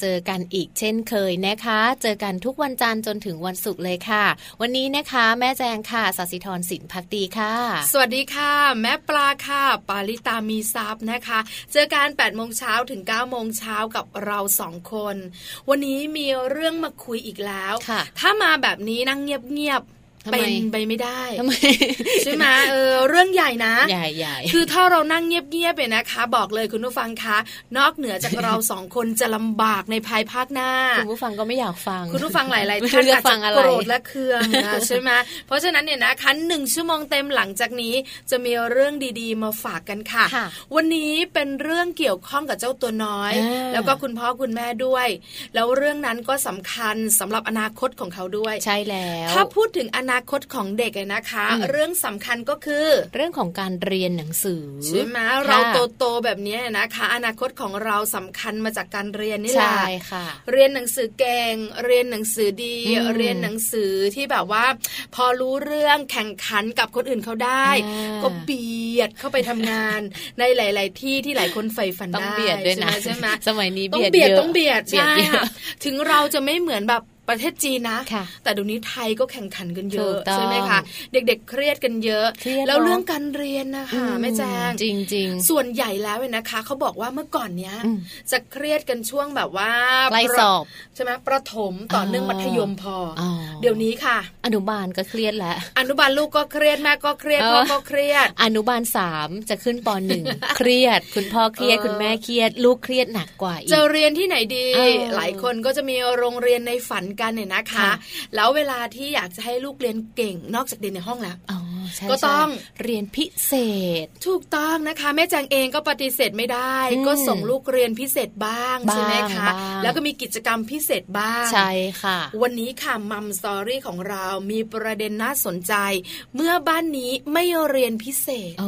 เจอกันอีกเช่นเคยนะคะ เจอกันทุกวันจันทร์จนถึงวันศุกร์เลยค่ะ วันนี้นะคะแม่แจงค่ะสัสิธรสินพักดีค่ะ สวัสดีค่ะ แม่ปลาค่ะ ปาลิตามีซับนะคะ เจอกัน8ปดโมงเช้าถึง9ก้าโมงเช้ากับเราสองคน วันนี้มีเรื่องมาคุยอีกแล้วถ้ามาแบบนี้นั่งเงียบๆ เป็นไปไม่ได้ทำไมใช่ไหมเออเรื่องใหญ่นะใหญ่ใหญ่คือถ้าเรานั่งเงียบๆเนี่ยนะคะ บอกเลยคุณผู้ฟังคะนอกเหนือจากเราสองคนจะลำบากในภายภาคหน้าคุณผู้ฟังก็ไม่อยากฟัง คุณผู้ฟังหลายๆท่านอาจจะโกรธและเคืองนะใช่ไหมเพราะฉะนั้นเนี่ยนะคะหนึ่งชั่วโมงเต็มหลังจากนี้ จะมีเรื่องดีๆ มาฝากกันค่ะ วันนี้เป็นเรื่องเกี่ยวข้องกับเจ้าตัวน้อย แล้วก็คุณพ่อคุณแม่ด้วย แล้วเรื่องนั้นก็สำคัญสำหรับอนาคตของเขาด้วยใช่แล้ว ถ้าพูดถึงอนาคตของเด็กเลยนะคะ เรื่องสำคัญก็คือ เรื่องของการเรียนหนังสือใช่ไหมเราโตๆแบบนี้นะคะ อนาคตของเราสำคัญมาจากการเรียนนี่แหละใช่ค่ะ เรียนหนังสือเก่งเรียนหนังสือดี เรียนหนังสือที่แบบว่า พอรู้เรื่องแข่งขันกับคนอื่นเขาได้ ก็เบียดเข้าไปทำงานในหลาย ๆ ที่ที่หลายคนใฝ่ฝันได้ต้องเบียดด้วยนะใช่ไหมสมัยนี้ต้องเบียดต้องเบียดใช่ถึงเราจะไม่เหมือนแบบ ประเทศจีนนะ แต่เดี๋ยวนี้ไทยก็แข่งขันกันเยอะใช่ไหมคะเด็กๆเครียดกันเยอะ แล้วเรื่องการเรียนนะคะแม่แจ้งจริง ๆ ส่วนใหญ่แล้วเนี่ยนะคะเขาบอกว่าเมื่อก่อนเนี้ยจะเครียดกันช่วงแบบว่าใกล้สอบใช่ไหมประถมต่อเนื่องมัธยมพอ เดี๋ยวนี้ค่ะ อนุบาลก็เครียดแล้วอนุบาลลูกก็เครียดแม่ก็เครียดพ่อก็เครียด อนุบาลสามจะขึ้นปหนึ่งเครียด คุณพ่อเครียดคุณแม่เครียด ลูกเครียดหนักกว่าอีกจะเรียนที่ไหนดี หลายคนก็จะมีโรงเรียนในฝันกันเนี่ยนะคะ แล้วเวลาที่อยากจะให้ลูกเรียนเก่งนอกจากเรียนในห้องแล้วก็ต้องเรียนพิเศษ ถูกต้องนะคะ แม่แจงเองก็ปฏิเสธไม่ได้ ก็ส่งลูกเรียนพิเศษบ้างใช่ไหมคะ แล้วก็มีกิจกรรมพิเศษบ้างใช่ค่ะ วันนี้ค่ะมัมสตอรี่ของเรามีประเด็นน่าสนใจ เมื่อบ้านนี้ไม่เรียนพิเศษอ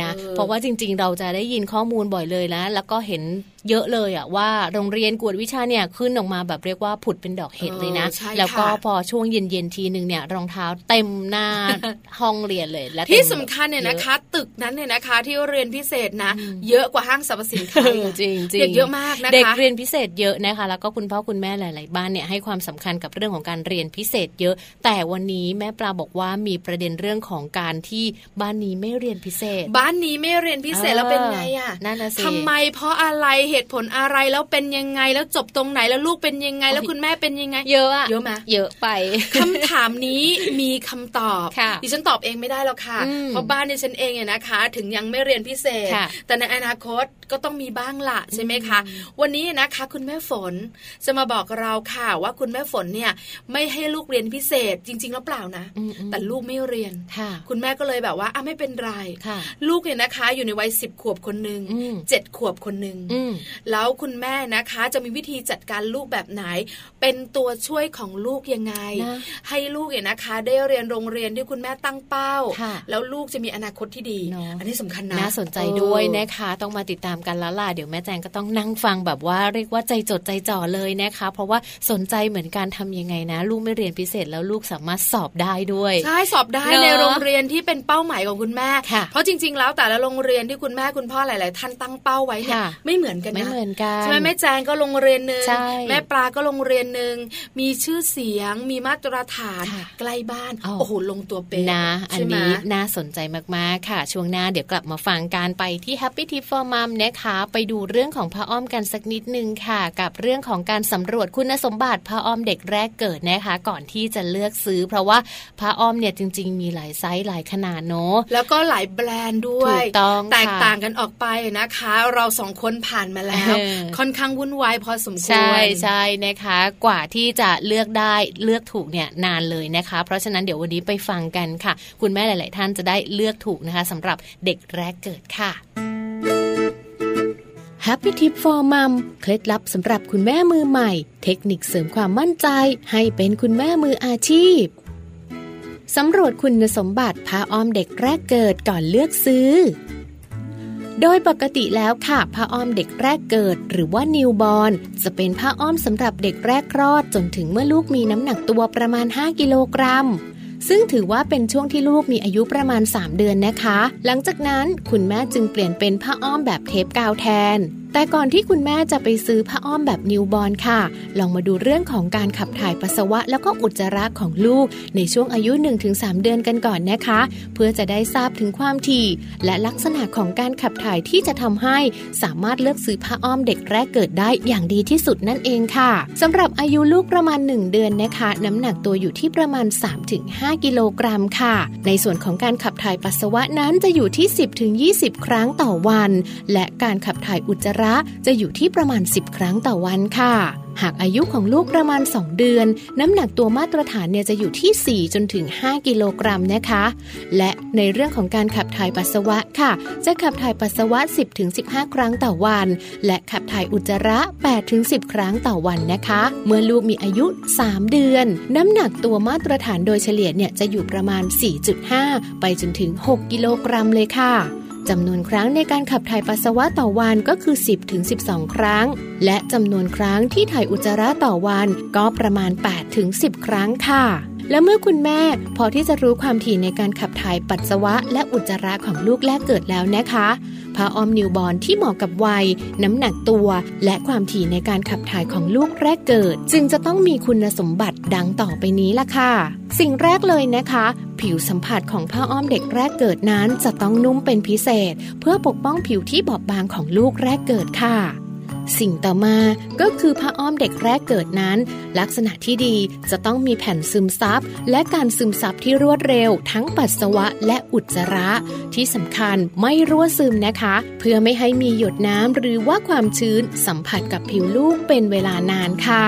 นะเพราะว่าจริง ๆ เราจะได้ยินข้อมูลบ่อยเลยนะแล้วก็เห็นเยอะเลยอะว่าโรงเรียนกวดวิชาเนี่ยขึ้นออกมาแบบเรียกว่าผุดเป็นดอกเห็ดเลยนะ แล้วก็พอช่วงเย็นๆทีหนึ่งเนี่ยรองเท้าเต็มหน้าห้องเรียนเลยและที่สำคัญเนี่ยนะคะ ตึกนั้นเนี่ยนะคะ ที่เรียนพิเศษนะ เยอะกว่าห้างสรรพสินค้าจริงๆเด็กเยอะมากนะคะเด็กเรียนพิเศษเยอะนะคะ แล้วก็คุณพ่อคุณแม่หลาย ๆ บ้านเนี่ยให้ความสำคัญกับเรื่องของการเรียนพิเศษเยอะ แต่วันนี้แม่ปลาบอกว่ามีประเด็นเรื่องของการที่บ้านนี้ไม่เรียนพิเศษบ้านนี้ไม่เรียนพิเศษแล้วเป็นไงอะนั่นสิทำไมเพราะอะไรเหตุผลอะไรแล้วเป็นยังไงแล้วจบตรงไหนแล้วลูกเป็นยังไง แล้วคุณแม่เป็นยังไง เยอะเยอะไหมเยอะไปคำถามนี้มีคำตอบดิฉันตอบเองไม่ได้แล้วค่ะ เพราะบ้านดิฉันเองเนี่ยนะคะ ถึงยังไม่เรียนพิเศษ แต่ในอนาคตก็ต้องมีบ้างละใช่ไหมคะ วันนี้นะคะ คุณแม่ฝนจะมาบอกเราค่ะว่าคุณแม่ฝนเนี่ยไม่ให้ลูกเรียนพิเศษจริง ๆ แล้วเปล่านะ แต่ลูกไม่เรียน คุณแม่ก็เลยแบบว่าอะไม่เป็นไรลูกเนี่ยนะคะ อยู่ในวัยสิบขวบคนหนึ่งเจ็ดขวบคนหนึ่งแล้วคุณแม่นะคะจะมีวิธีจัดการลูกแบบไหน เป็นตัวช่วยของลูกยังไง ให้ลูกเนี่ยนะคะ ได้เรียนโรงเรียนที่คุณแม่ตั้งเป้า แล้วลูกจะมีอนาคตที่ดี อันนี้สำคัญนะน่าสนใจด้วยนะคะ ต้องมาติดตามกันแล้วล่ะเดี๋ยวแม่แจงก็ต้องนั่งฟังแบบว่าเรียกว่าใจจดใจจ่อเลยนะคะ เพราะว่าสนใจเหมือนการทำยังไงนะ ลูกไม่เรียนพิเศษแล้วลูกสามารถสอบได้ด้วยใช่สอบได้ในโรงเรียนที่เป็นเป้าหมายของคุณแม่ เพราะจริงๆแล้วแต่ละโรงเรียนที่คุณแม่คุณพ่อหลาย ๆ ท่านตั้งเป้าไว้เนี่ยไม่เหมือนกันนะไม่เหมือนกันใช่ไหมแม่แจงก็โรงเรียนหนึ่งแม่ปลาก็โรงเรียนหนึ่งมีชื่อเสียง มีมาตรฐานใกล้บ้านโอ้โหลงตัวเป็นนะอันนี้น่าสนใจมาก ๆ ค่ะ ช่วงหน้าเดี๋ยวกลับมาฟังการไปที่ Happy Tip for Mom นะคะไปดูเรื่องของพระอ้อมกันสักนิดนึงค่ะ กับเรื่องของการสำรวจคุณสมบัติพระอ้อมเด็กแรกเกิดนะคะ ก่อนที่จะเลือกซื้อ เพราะว่าพระอ้อมเนี่ยจริง ๆ มีหลายไซส์หลายขนาดเนาะแล้วก็หลายแบรนด์ด้วยถูกต้องแตกต่างกันออกไปนะคะ เราสองคนผ่านมาแล้ว ค่อนข้างวุ่นวายพอสมควร ใช่ใช่นะคะ กว่าที่จะเลือกได้เลือกถูกเนี่ยนานเลยนะคะ เพราะฉะนั้นเดี๋ยววันนี้ไปฟังกันค่ะ คุณแม่หลาย ๆ ท่านจะได้เลือกถูกนะคะสำหรับเด็กแรกเกิดค่ะ Happy Tip for Mom เคล็ดลับสำหรับคุณแม่มือใหม่ เทคนิคเสริมความมั่นใจ ให้เป็นคุณแม่มืออาชีพ สำรวจคุณสมบัติผ้าอ้อมเด็กแรกเกิดก่อนเลือกซื้อ โดยปกติแล้วค่ะผ้าอ้อมเด็กแรกเกิด หรือว่านิวบอลจะเป็นผ้าอ้อมสำหรับเด็กแรกคลอดจนถึงเมื่อลูกมีน้ำหนักตัวประมาณ 5 กิโลกรัม ซึ่งถือว่าเป็นช่วงที่ลูกมีอายุประมาณ 3 เดือนนะคะ หลังจากนั้นคุณแม่จึงเปลี่ยนเป็นผ้าอ้อมแบบเทปกาวแทน แต่ก่อนที่คุณแม่จะไปซื้อผ้าอ้อมแบบนิวบอลค่ะ ลองมาดูเรื่องของการขับถ่ายปัสสาวะแล้วก็อุจจาระของลูก ในช่วงอายุ 1-3 เดือนกันก่อนนะคะ เพื่อจะได้ทราบถึงความถี่ และลักษณะของการขับถ่ายที่จะทำให้สามารถเลือกซื้อผ้าอ้อมเด็กแรกเกิดได้อย่างดีที่สุดนั่นเองค่ะสำหรับอายุลูกประมาณ 1 เดือนนะคะ น้ำหนักตัวอยู่ที่ประมาณ 3-5กิโลกรัมค่ะ ในส่วนของการขับถ่ายปัสสาวะนั้นจะอยู่ที่ 10-20 ครั้งต่อวัน และการขับถ่ายอุจจาระจะอยู่ที่ประมาณ 10 ครั้งต่อวันค่ะหากอายุของลูกประมาณ 2 เดือน น้ำหนักตัวมาตรฐานเนี่ยจะอยู่ที่ 4 จนถึง 5 กิโลกรัมนะคะ และในเรื่องของการขับถ่ายปัสสาวะค่ะ จะขับถ่ายปัสสาวะ 10ถึง15 ครั้งต่อวัน และขับถ่ายอุจจาระ8ถึง10 ครั้งต่อวันนะคะ เมื่อลูกมีอายุ 3 เดือน น้ำหนักตัวมาตรฐานโดยเฉลี่ยเนี่ยจะอยู่ประมาณ 4.5 ไปจนถึง 6 กิโลกรัมเลยค่ะ จำนวนครั้งในการขับถ่ายปัสสาวะต่อวันก็คือ 10ถึง12 ครั้ง และจำนวนครั้งที่ถ่ายอุจจาระต่อวันก็ประมาณ8ถึง10 ครั้งค่ะ และเมื่อคุณแม่พอที่จะรู้ความถี่ในการขับถ่ายปัสสาวะและอุจจาระของลูกแรกเกิดแล้วนะคะ ผ้าอ้อมนิวบอลที่เหมาะกับวัย น้ำหนักตัว และความถี่ในการขับถ่ายของลูกแรกเกิด จึงจะต้องมีคุณสมบัติดังต่อไปนี้ล่ะค่ะ สิ่งแรกเลยนะคะ ผิวสัมผัสของผ้าอ้อมเด็กแรกเกิดนั้นจะต้องนุ่มเป็นพิเศษ เพื่อปกป้องผิวที่บอบบางของลูกแรกเกิดค่ะ สิ่งต่อมาก็คือผ้าอ้อมเด็กแรกเกิดนั้น ลักษณะที่ดีจะต้องมีแผ่นซึมซับ และการซึมซับที่รวดเร็ว ทั้งปัสสาวะและอุจจาระ ที่สำคัญไม่รั่วซึมนะคะ เพื่อไม่ให้มีหยดน้ำหรือว่าความชื้นสัมผัสกับผิวลูกเป็นเวลานานค่ะ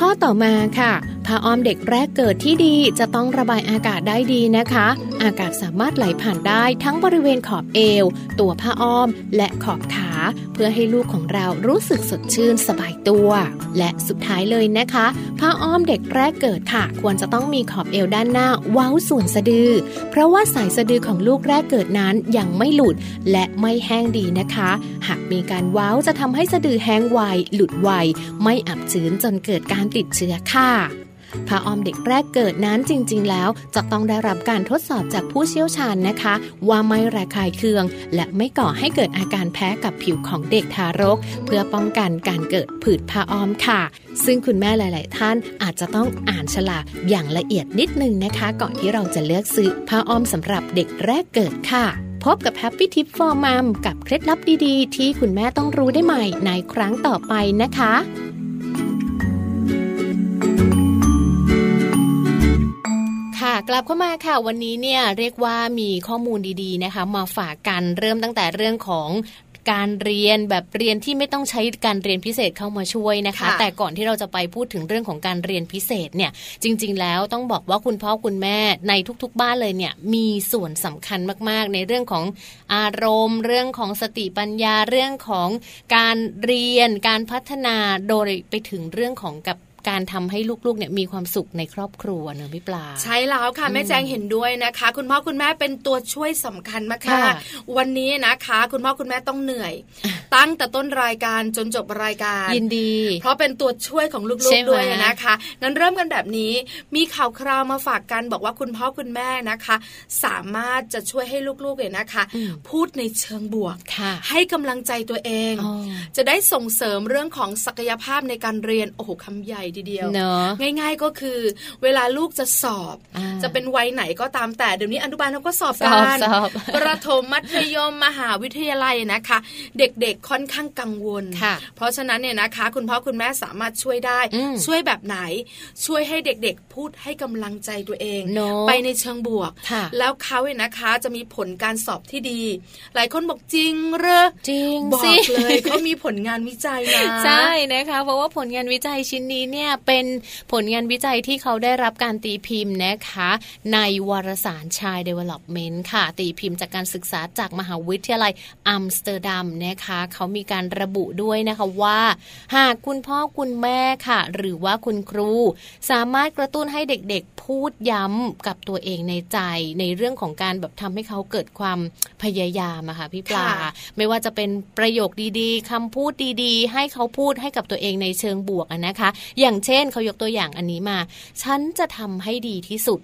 ข้อต่อมาค่ะผ้าอ้อมเด็กแรกเกิดที่ดีจะต้องระบายอากาศได้ดีนะคะ อากาศสามารถไหลผ่านได้ทั้งบริเวณขอบเอว ตัวผ้าอ้อมและขอบขา เพื่อให้ลูกของเรารู้สึกสดชื่นสบายตัว และสุดท้ายเลยนะคะผ้าอ้อมเด็กแรกเกิดค่ะ ควรจะต้องมีขอบเอวด้านหน้าเว้าส่วนสะดือ เพราะว่าสายสะดือของลูกแรกเกิดนั้นยังไม่หลุดและไม่แห้งดีนะคะ หากมีการเว้าจะทำให้สะดือแห้งไวหลุดไวไม่อับชื้นจนเกิดการติดเชื้อค่ะ ผ้าอ้อมเด็กแรกเกิดนั้นจริง ๆ แล้วจะต้องได้รับการทดสอบจากผู้เชี่ยวชาญนะคะ ว่าไม่ระคายเคือง และไม่ก่อให้เกิดอาการแพ้กับผิวของเด็กทารก เพื่อป้องกันการเกิดผื่นผ้าอ้อมค่ะ ซึ่งคุณแม่หลาย ๆ ท่านอาจจะต้องอ่านฉลากอย่างละเอียดนิดนึงนะคะ ก่อนที่เราจะเลือกซื้อผ้าอ้อมสำหรับเด็กแรกเกิดค่ะพบกับ Happy Tip for Mom กับเคล็ดลับดี ๆ ที่คุณแม่ต้องรู้ได้ใหม่ในครั้งต่อไปนะคะ ค่ะกลับเข้ามาค่ะวันนี้เนี่ยเรียกว่ามีข้อมูลดีๆนะคะ มาฝากกันเริ่มตั้งแต่เรื่องของการเรียนแบบเรียนที่ไม่ต้องใช้การเรียนพิเศษเข้ามาช่วยนะคะ แต่ก่อนที่เราจะไปพูดถึงเรื่องของการเรียนพิเศษเนี่ย จริง ๆ แล้วต้องบอกว่าคุณพ่อคุณแม่ในทุก ๆ บ้านเลยเนี่ยมีส่วนสำคัญมากๆ ในเรื่องของอารมณ์ เรื่องของสติปัญญาเรื่องของการเรียน การพัฒนาโดยไปถึงเรื่องของกับ การทำให้ลูกๆเนี่ยมีความสุขในครอบครัวเนอะพี่ปลา ใช่แล้วค่ะแม่แจงเห็นด้วยนะคะ คุณพ่อคุณแม่เป็นตัวช่วยสำคัญมากๆวันนี้นะคะ คุณพ่อคุณแม่ต้องเหนื่อย ตั้งแต่ต้นรายการจนจบรายการยินดี เพราะเป็นตัวช่วยของลูกๆด้วยนะคะงั้นเริ่มกันแบบนี้มีข่าวคราวมาฝากกันบอกว่าคุณพ่อคุณแม่นะคะ สามารถจะช่วยให้ลูกๆเนี่ยนะคะ พูดในเชิงบวก ให้กำลังใจตัวเอง จะได้ส่งเสริมเรื่องของศักยภาพในการเรียนโอ้โหคำใหญ่ทีเดียวง่าย ๆก็คือ เวลาลูกจะสอบ จะเป็นวัยไหนก็ตามแต่เดี๋ยวนี้อนุบาลเขาก็สอบกันประถมมัธยมมหาวิทยาลัยนะคะ เด็กๆค่อนข้างกังวล เพราะฉะนั้นเนี่ยนะคะ คุณพ่อคุณแม่สามารถช่วยได้ ช่วยแบบไหน ช่วยให้เด็กๆ พูดให้กำลังใจตัวเอง ไปในเชิงบวก แล้วเขาเนี่ยนะคะจะมีผลการสอบที่ดี หลายคนบอกจริงเรอจริงบอกเลยเขามีผลงานวิจัยนะใช่นะคะเพราะว่าผลงานวิจัยชิ้นนี้เนี่ยเป็นเป็นผลงานวิจัยที่เขาได้รับการตีพิมพ์นะคะ ในวารสารชาย Development ค่ะ ตีพิมพ์จากการศึกษาจากมหาวิทยาลัยอัมสเตอร์ดัมนะคะ เขามีการระบุด้วยนะคะว่า หากคุณพ่อคุณแม่ค่ะ หรือว่าคุณครู สามารถกระตุ้นให้เด็กๆ พูดย้ำกับตัวเองในใจ ในเรื่องของการแบบทำให้เขาเกิดความพยายามอะค่ะพี่ปลา ไม่ว่าจะเป็นประโยคดีๆคำพูดดีๆ ให้เขาพูดให้กับตัวเองในเชิงบวกนะคะ อย่างเช่นเขายกตัวอย่างอันนี้มา ฉันจะทำให้ดีที่สุด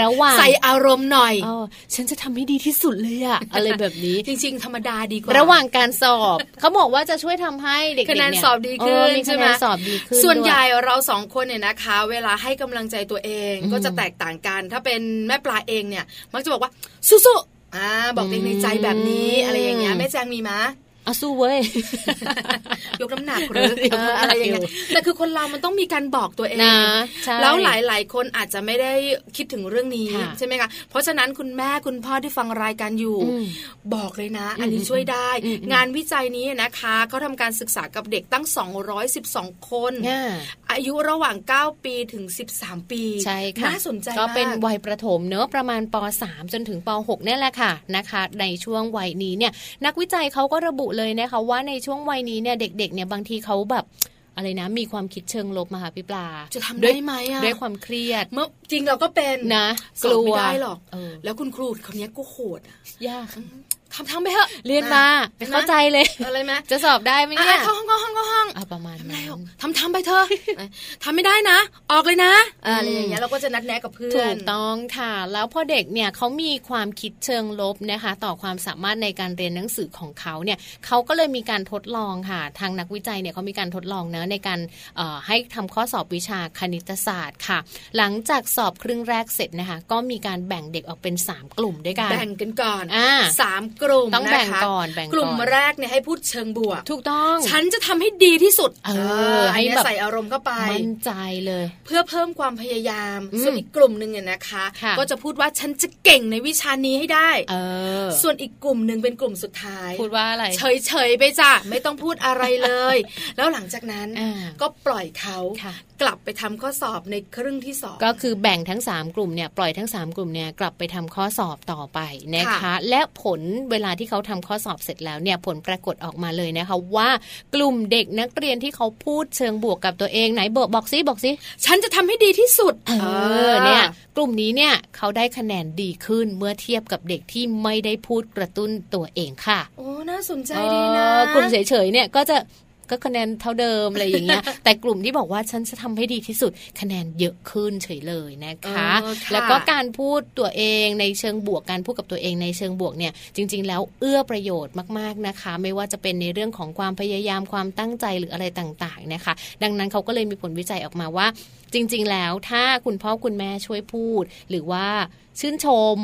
ระหว่างใส่อารมณ์หน่อยอฉันจะทำให้ดีที่สุดเลยอะอะไรแบบนี้ จริง ๆ ธรรมดาดีกว่า ระหว่างการสอบ เขาบอกว่าจะช่วยทำให้เด็กๆคะแนนสอบดีขึ้นใช่ไหมสอบดีขึ้นส่วนใหญ่เราสองคนเนี่ยนะคะ เวลาให้กำลังใจตัวเองก็จะแตกต่างกัน ถ้าเป็นแม่ปลาเองเนี่ย มักจะบอกว่าสู้ๆอ่าบอกเองในใจแบบนี้อะไรอย่างเงี้ยแม่แจงมีมะอาสู้เว้ยยกน้ำหนักหรืออะไรอย่างเงี้ยแต่คือคนเรามันต้องมีการบอกตัวเองแล้วหลายๆ คนอาจจะไม่ได้คิดถึงเรื่องนี้ใช่ไหมคะเพราะฉะนั้นคุณแม่คุณพ่อที่ฟังรายการอยู่ บอกเลยนะ อันนี้ช่วยได้ งานวิจัยนี้นะคะเขาทาการศึกษากับเด็กตั้ง 212 คนอายุระหว่าง 9 ปีถึง 13 ปีใช่ค่ะน่าสนใจก็เป็นวัยประถมเนอะประมาณป .3 จนถึงป .6 นี่แหละค่ะนะคะ ในช่วงวัยนี้เนี่ยนักวิจัยเขาก็ระบุเลยนะคะว่าในช่วงวัยนี้เนี่ยเด็กๆเนี่ยบางทีเขาแบบอะไรนะมีความคิดเชิงลบมาค่ะพี่ปลา จะทำได้ไหมอะด้วยความเครียดเมื่อจริงเราก็เป็นนะกลัวไม่ได้หรอกแล้วคุณครูคนนี้ก็โหดอะยาก ทำทำไปเถอะเรียนมาเข้าใจเลยอะไรไหมจะสอบได้ไหมเนี่ยเข้าห้องเข้าห้องเข้าห้องประมาณนั้นทำทำไปเถอะทำไม่ได้นะ ออกเลยนะอะไรอย่างเงี้ยเราก็จะนัดแนะกับเพื่อนถูกต้องค่ะ แล้วพอเด็กเนี่ยเขามีความคิดเชิงลบนะคะ ต่อความสามารถในการเรียนหนังสือของเขาเนี่ยเขาก็เลยมีการทดลองค่ะ ทางนักวิจัยเนี่ยเขามีการทดลองเนะในการให้ทำข้อสอบวิชาคณิตศาสตร์ค่ะ หลังจากสอบครึ่งแรกเสร็จนะคะ ก็มีการแบ่งเด็กออกเป็น 3 กลุ่มด้วยกันแบ่งกันก่อนสามกลุ่มต้องแบ่งก่อนแบ่งกลุ่มแรกเนี่ยให้พูดเชิงบวก ถูกต้อง ฉันจะทำให้ดีที่สุด เออให้แบบใส่อารมณ์เข้าไปมั่นใจเลย เพื่อเพิ่มความพยายามส่วนอีกกลุ่มหนึ่งเนี่ยนะคะ ก็จะพูดว่าฉันจะเก่งในวิชานี้ให้ได้เออส่วนอีกกลุ่มหนึ่งเป็นกลุ่มสุดท้าย พูดว่าอะไร เฉยเฉยไปจ้ะไม่ต้องพูดอะไรเลย แล้วหลังจากนั้นก็ปล่อยเขากลับไปทำข้อสอบในครึ่งที่สองก็คือแบ่งทั้ง 3 กลุ่มเนี่ยปล่อยทั้ง 3 กลุ่มเนี่ยกลับไปทำข้อสอบต่อไปนะคะ และผลเวลาที่เขาทำข้อสอบเสร็จแล้วเนี่ยผลปรากฏออกมาเลยนะคะว่ากลุ่มเด็กนักเรียนที่เขาพูดเชิงบวกกับตัวเองไหนบอกบอกซิบอกซิฉันจะทำให้ดีที่สุดเออเนี่ยกลุ่มนี้เนี่ยเขาได้คะแนนดีขึ้นเมื่อเทียบกับเด็กที่ไม่ได้พูดกระตุ้นตัวเองค่ะโอ้น่าสนใจดีนะกลุ่มเฉยๆเนี่ยก็จะ ก็คะแนนเท่าเดิมอะไรอย่างเงี้ย แต่กลุ่มที่บอกว่าฉันจะทำให้ดีที่สุดคะแนนเยอะขึ้นเฉยเลยนะคะ แล้วก็การพูดตัวเองในเชิงบวกการพูดกับตัวเองในเชิงบวกเนี่ยจริง ๆ แล้วเอื้อประโยชน์มากๆนะคะ ไม่ว่าจะเป็นในเรื่องของความพยายามความตั้งใจหรืออะไรต่างๆนะคะ ดังนั้นเขาก็เลยมีผลวิจัยออกมาว่า จริง ๆ แล้วถ้าคุณพ่อคุณแม่ช่วยพูด หรือว่าชื่นชม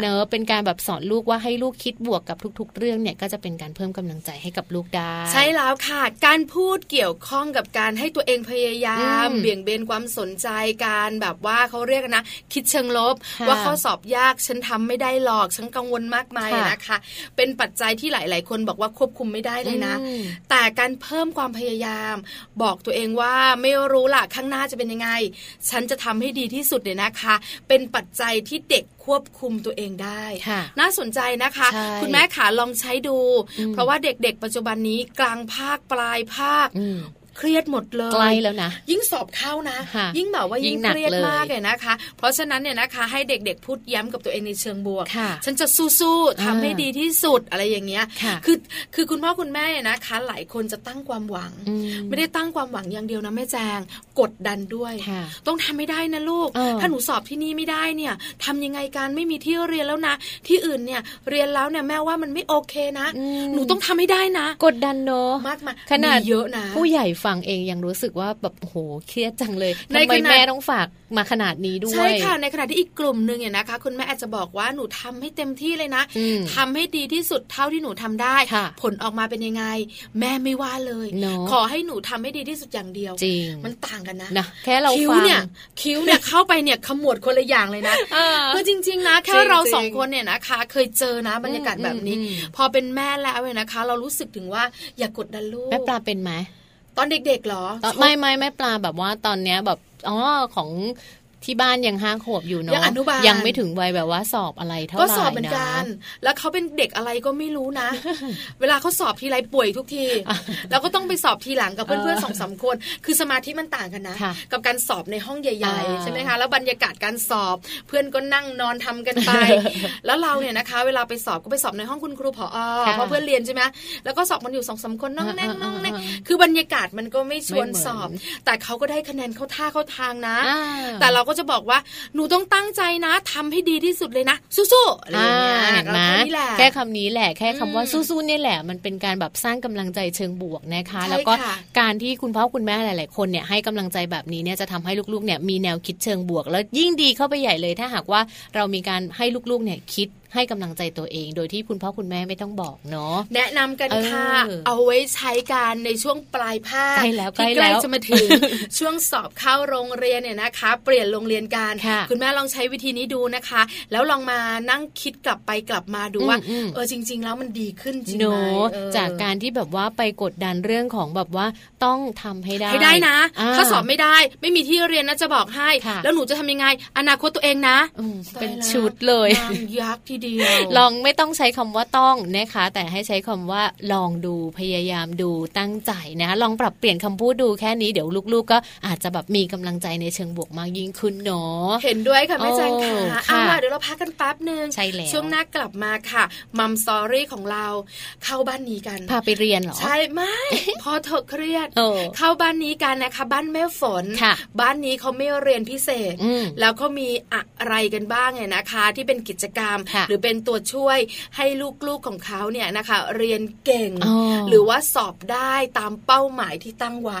เนอะเป็นการแบบสอนลูกว่าให้ลูกคิดบวกกับทุก ๆ เรื่องเนี่ยก็จะเป็นการเพิ่มกำลังใจให้กับลูกได้ ใช่แล้วค่ะการพูดเกี่ยวข้องกับการให้ตัวเองพยายาม เบี่ยงเบนความสนใจการแบบว่าเขาเรียกนะ คิดเชิงลบ ว่าข้อสอบยากฉันทำไม่ได้หรอกฉันกังวลมากมายนะคะ เป็นปัจจัยที่หลาย ๆ คนบอกว่าควบคุมไม่ได้เลยนะ แต่การเพิ่มความพยายาม บอกตัวเองว่าไม่รู้ล่ะข้างหน้าจะเป็นยังไง ฉันจะทำให้ดีที่สุดเนี่ยนะคะ เป็นปัจจัยที่เด็กควบคุมตัวเองได้ น่าสนใจนะคะ คุณแม่ขาลองใช้ดู เพราะว่าเด็กๆ ปัจจุบันนี้กลางภาคปลายภาค เครียดหมดเลยใกล้แล้วนะยิ่งสอบเข้านะ ยิ่งแบบว่ายิ่งเครียดมากเลยนะคะ เพราะฉะนั้นเนี่ยนะคะ ให้เด็กๆพูดย้ำกับตัวเองในเชิงบวก ฉันจะสู้ๆทำให้ดีที่สุดอะไรอย่างเงี้ยคือคือคุณพ่อคุณแม่นะคะ หลายคนจะตั้งความหวัง ไม่ได้ตั้งความหวังอย่างเดียวนะแม่แจงกดดันด้วย ต้องทำไม่ได้นะลูก ถ้าหนูสอบที่นี่ไม่ได้เนี่ยทำยังไงการไม่มีที่เรียนแล้วนะ ที่อื่นเนี่ยเรียนแล้วเนี่ยแม่ว่ามันไม่โอเคนะ หนูต้องทำให้ได้นะ กดดันเนาะมากมาขนาดเยอะนะ ผู้ใหญ่ฟังเองยังรู้สึกว่าแบบโหเครียดจังเลยทำไมแม่ต้องฝากมาขนาดนี้ด้วยใช่ค่ะในขณะที่อีกกลุ่มหนึ่งเนี่ยนะคะ คุณแม่อาจจะบอกว่าหนูทำให้เต็มที่เลยนะทำให้ดีที่สุดเท่าที่หนูทำได้ ผลออกมาเป็นยังไง แม่ไม่ว่าเลย ขอให้หนูทำให้ดีที่สุดอย่างเดียวจริงมันต่างกันนะนะแค่เราคิ้วเนี่ยคิ้วเนี่ยเข้าไปเนี่ยขมวดคนละอย่างเลยนะคือจริง ๆ นะแค่เราสองคนเนี่ยนะคะ เคยเจอนะบรรยากาศแบบนี้ พอเป็นแม่แล้วเลยนะคะ เรารู้สึกถึงว่าอย่ากดดันลูกแม่ปลาเป็นไหม ตอนเด็กๆเหรอ ไม่ไม่แม่ปลาแบบว่าตอนเนี้ยแบบอ๋อของ ที่บ้านยังห้าขวบอยู่เนาะยังอนุบาลยังไม่ถึงวัยแบบว่าสอบอะไรเท่าไหร่ก็สอบเหมือนกัน แล้วเขาเป็นเด็กอะไรก็ไม่รู้นะ เวลาเขาสอบทีไรป่วยทุกที แล้วก็ต้องไปสอบทีหลังกับเพื่อนๆสองสาคน คือสมาธิมันต่างกันนะ กับการสอบในห้องใหญ่ๆใช่ไหมคะ แล้วบรรยากาศการสอบเพื่อนก็นั่งนอนทำกันไป แล้วเราเนี่ยนะคะ เวลาไปสอบก็ไปสอบในห้องคุณครูผอเพราะเพื่อนเรียนใช่ไหมแล้วก็สอบมันอยู่สองสาคนน้องแน่งน้องแน่งคือบรรยากาศมันก็ไม่ชวนสอบ แต่เขาก็ได้คะแนนเข้าท่าเข้าทางนะ แต่เราก็จะบอกว่าหนูต้องตั้งใจนะทำให้ดีที่สุดเลยนะ สู้ๆอะไรอย่างเงี้ยเห็นไหมแค่คำนี้แหละแค่คำว่าสู้ๆนี่แหละ มันเป็นการแบบสร้างกำลังใจเชิงบวกนะคะ แล้วก็การที่คุณพ่อคุณแม่หลาย ๆ คนเนี่ยให้กำลังใจแบบนี้เนี่ยจะทำให้ลูกๆเนี่ยมีแนวคิดเชิงบวก แล้วยิ่งดีเข้าไปใหญ่เลยถ้าหากว่าเรามีการให้ลูกๆเนี่ยคิด ให้กำลังใจตัวเอง โดยที่คุณพ่อคุณแม่ไม่ต้องบอกเนาะแนะนำกันค่ะเอาไว้ใช้การในช่วงปลายภาคใกล้แล้วใกล้แล้วจะมาถึงช่วงสอบเข้าโรงเรียนเนี่ยนะคะ เปลี่ยนโรงเรียนกันคุณแม่ลองใช้วิธีนี้ดูนะคะ แล้วลองมานั่งคิดกลับไปกลับมาดูว่าเออจริง ๆ แล้วมันดีขึ้นจริงไหมจากการที่แบบว่าไปกดดันเรื่องของแบบว่าต้องทำให้ได้ให้ได้นะ ถ้าสอบไม่ได้ ไม่มีที่เรียนนะจะบอกให้ แล้วหนูจะทำยังไง อนาคตตัวเองนะเป็นชุดเลยยักษ์ทีเดียว ลองไม่ต้องใช้คำว่าต้องนะคะ แต่ให้ใช้คำว่าลองดูพยายามดูตั้งใจนะ ลองปรับเปลี่ยนคำพูดดูแค่นี้เดี๋ยวลูกๆ ก็อาจจะแบบมีกำลังใจในเชิงบวกมากยิ่งขึ้นเนาะเห็นด้วยค่ะแม่จังค่ะเอาล่ะเดี๋ยวเราพักกันแป๊บนึงใช่แล้วช่วงหน้ากลับมาค่ะมัมสอรี่ของเราเข้าบ้านนี้กันพาไปเรียนเหรอใช่ไม่พอเถอะเครียดเข้าบ้านนี้กันนะคะ บ้านแม่ฝนบ้านนี้เขาไม่เรียนพิเศษ แล้วเขามีอะไรกันบ้างเนี่ยนะคะ ที่เป็นกิจกรรมหรือเป็นตัวช่วยให้ลูกๆของเขาเนี่ยนะคะ เรียนเก่ง หรือว่าสอบได้ตามเป้าหมายที่ตั้งไว้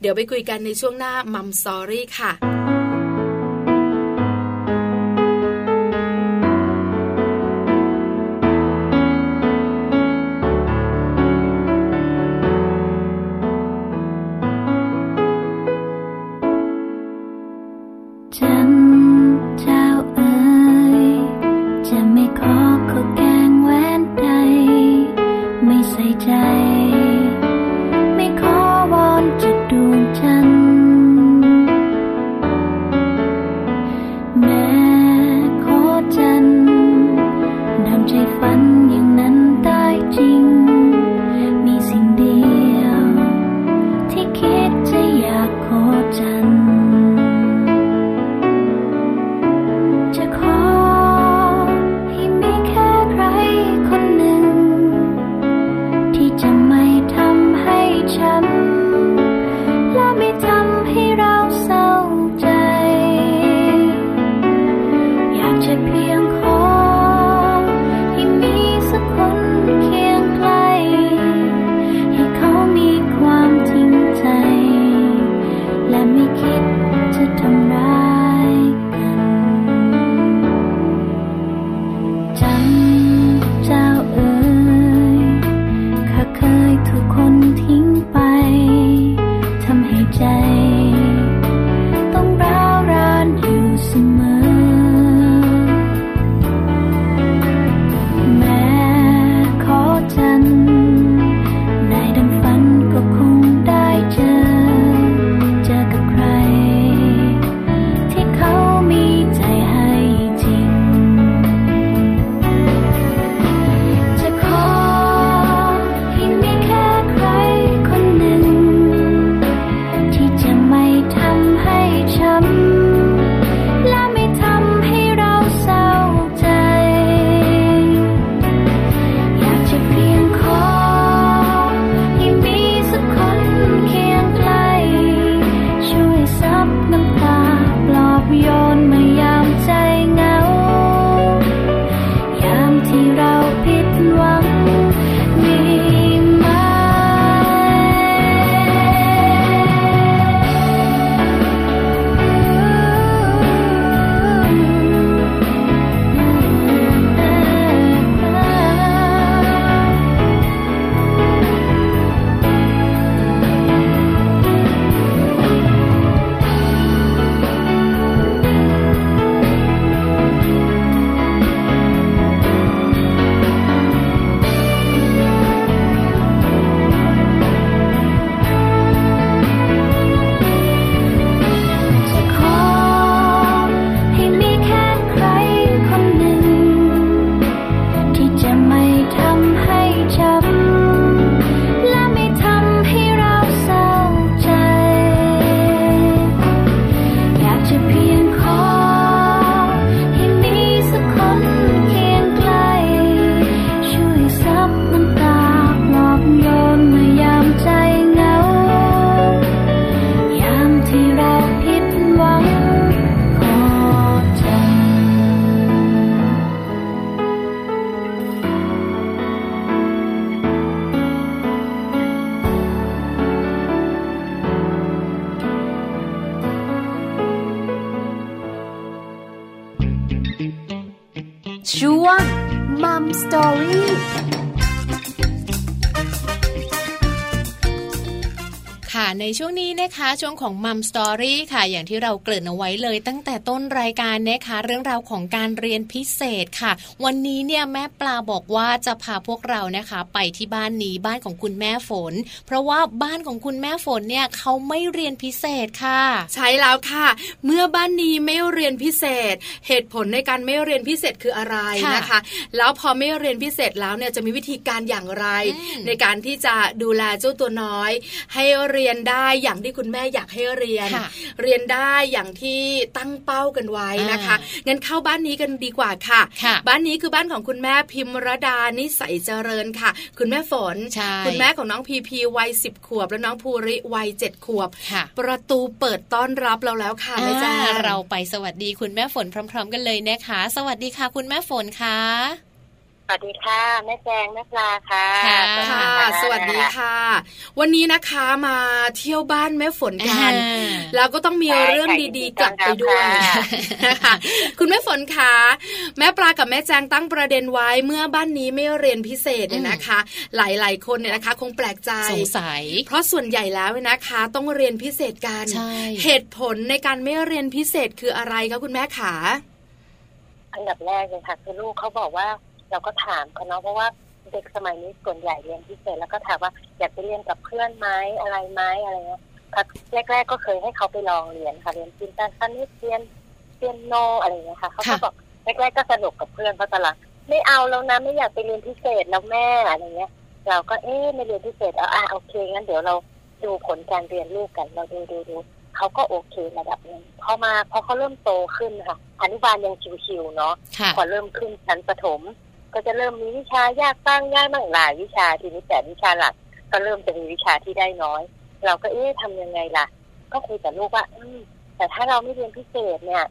เดี๋ยวไปคุยกันในช่วงหน้ามัมซอรี่ค่ะ ช่วงของมัมสตอรี่ค่ะ อย่างที่เราเกริ่นเอาไว้เลยตั้งแต่ต้นรายการนะคะ เรื่องราวของการเรียนพิเศษค่ะ วันนี้เนี่ยแม่ปลาบอกว่าจะพาพวกเรานะคะ ไปที่บ้านนี้บ้านของคุณแม่ฝน เพราะว่าบ้านของคุณแม่ฝนเนี่ยเขาไม่เรียนพิเศษค่ะ ใช่แล้วค่ะ เมื่อบ้านนี้ไม่เรียนพิเศษ เหตุผลในการไม่เรียนพิเศษคืออะไรนะคะ แล้วพอไม่เรียนพิเศษแล้วเนี่ยจะมีวิธีการอย่างไร ในการที่จะดูแลเจ้าตัวน้อย ให้เรียนได้อย่างที่คุณแม่อยากให้เรียน เรียนได้อย่างที่ตั้งเป้ากันไว้นะคะงั้นเข้าบ้านนี้กันดีกว่าค่ะ บ้านนี้คือบ้านของคุณแม่พิมรดานิสัยเจริญค่ะ คุณแม่ฝน คุณแม่ของน้องพีพีวัยสิบขวบ และน้องภูริวัยเจ็ดขวบ ประตูเปิดต้อนรับเราแล้วค่ะแม่จ้าเราไปสวัสดีคุณแม่ฝนพร้อม ๆ กันเลยนะคะ สวัสดีค่ะ คุณแม่ฝนค่ะ สวัสดีค่ะแม่แจงแม่ปลาค่ะค่ะ สวัสดีค่ะ วันนี้นะคะมาเที่ยวบ้านแม่ฝนกันแล้วก็ต้องมีเรื่องดีๆกลับไปด้วยนะคะคุณแม่ฝนคะแม่ปลากับแม่แจงตั้งประเด็นไว้เมื่อบ้านนี้ไม่เรียนพิเศษเนี่ยนะคะ หลายๆ คนเนี่ยนะคะ คงแปลกใจสงสัย เพราะส่วนใหญ่แล้วนะคะ ต้องเรียนพิเศษกันเหตุผลในการไม่เรียนพิเศษคืออะไรคะคุณแม่ขาอันดับแรกเลยค่ะคือลูกเขาบอกว่า เราก็ถามเขาเนาะเพราะว่าเด็กสมัยนี้ส่วนใหญ่เรียนพิเศษแล้วก็ถามว่าอยากไปเรียนกับเพื่อนไหมอะไรไหมอะไรเงี้ยแรก ๆ ก็เคยให้เขาไปลองเรียนค่ะเรียนจินตนานิเรียนเรียนโนอะไรเงี้ยค่ะเขาก็บอกแรกๆก็สนุกกับเพื่อนเพราะตอนหลังไม่เอาแล้วนะไม่อยากไปเรียนพิเศษแล้วแม่อะไรเงี้ย เราก็เอ๊ะไม่เรียนพิเศษเอาอะโอเคงั้นเดี๋ยวเราดูผลการเรียนลูกกันเราดูดูดูเขาก็โอเคระดับนึงพอมาพอเขาเริ่มโตขึ้นค่ะอนุบาลยังชิวๆเนาะพอเริ่มขึ้นชั้นประถม ก็จะเริ่มมีวิชายากบ้างง่ายบ้างหลายวิชาทีนี้แต่วิชาหลัก ก็เริ่มจะมีวิชาที่ได้น้อย เราก็เอ๊ะทำยังไงล่ะ ก็คุยกับลูกว่าอืแต่ถ้าเราไม่เรียนพิเศษเนี่ย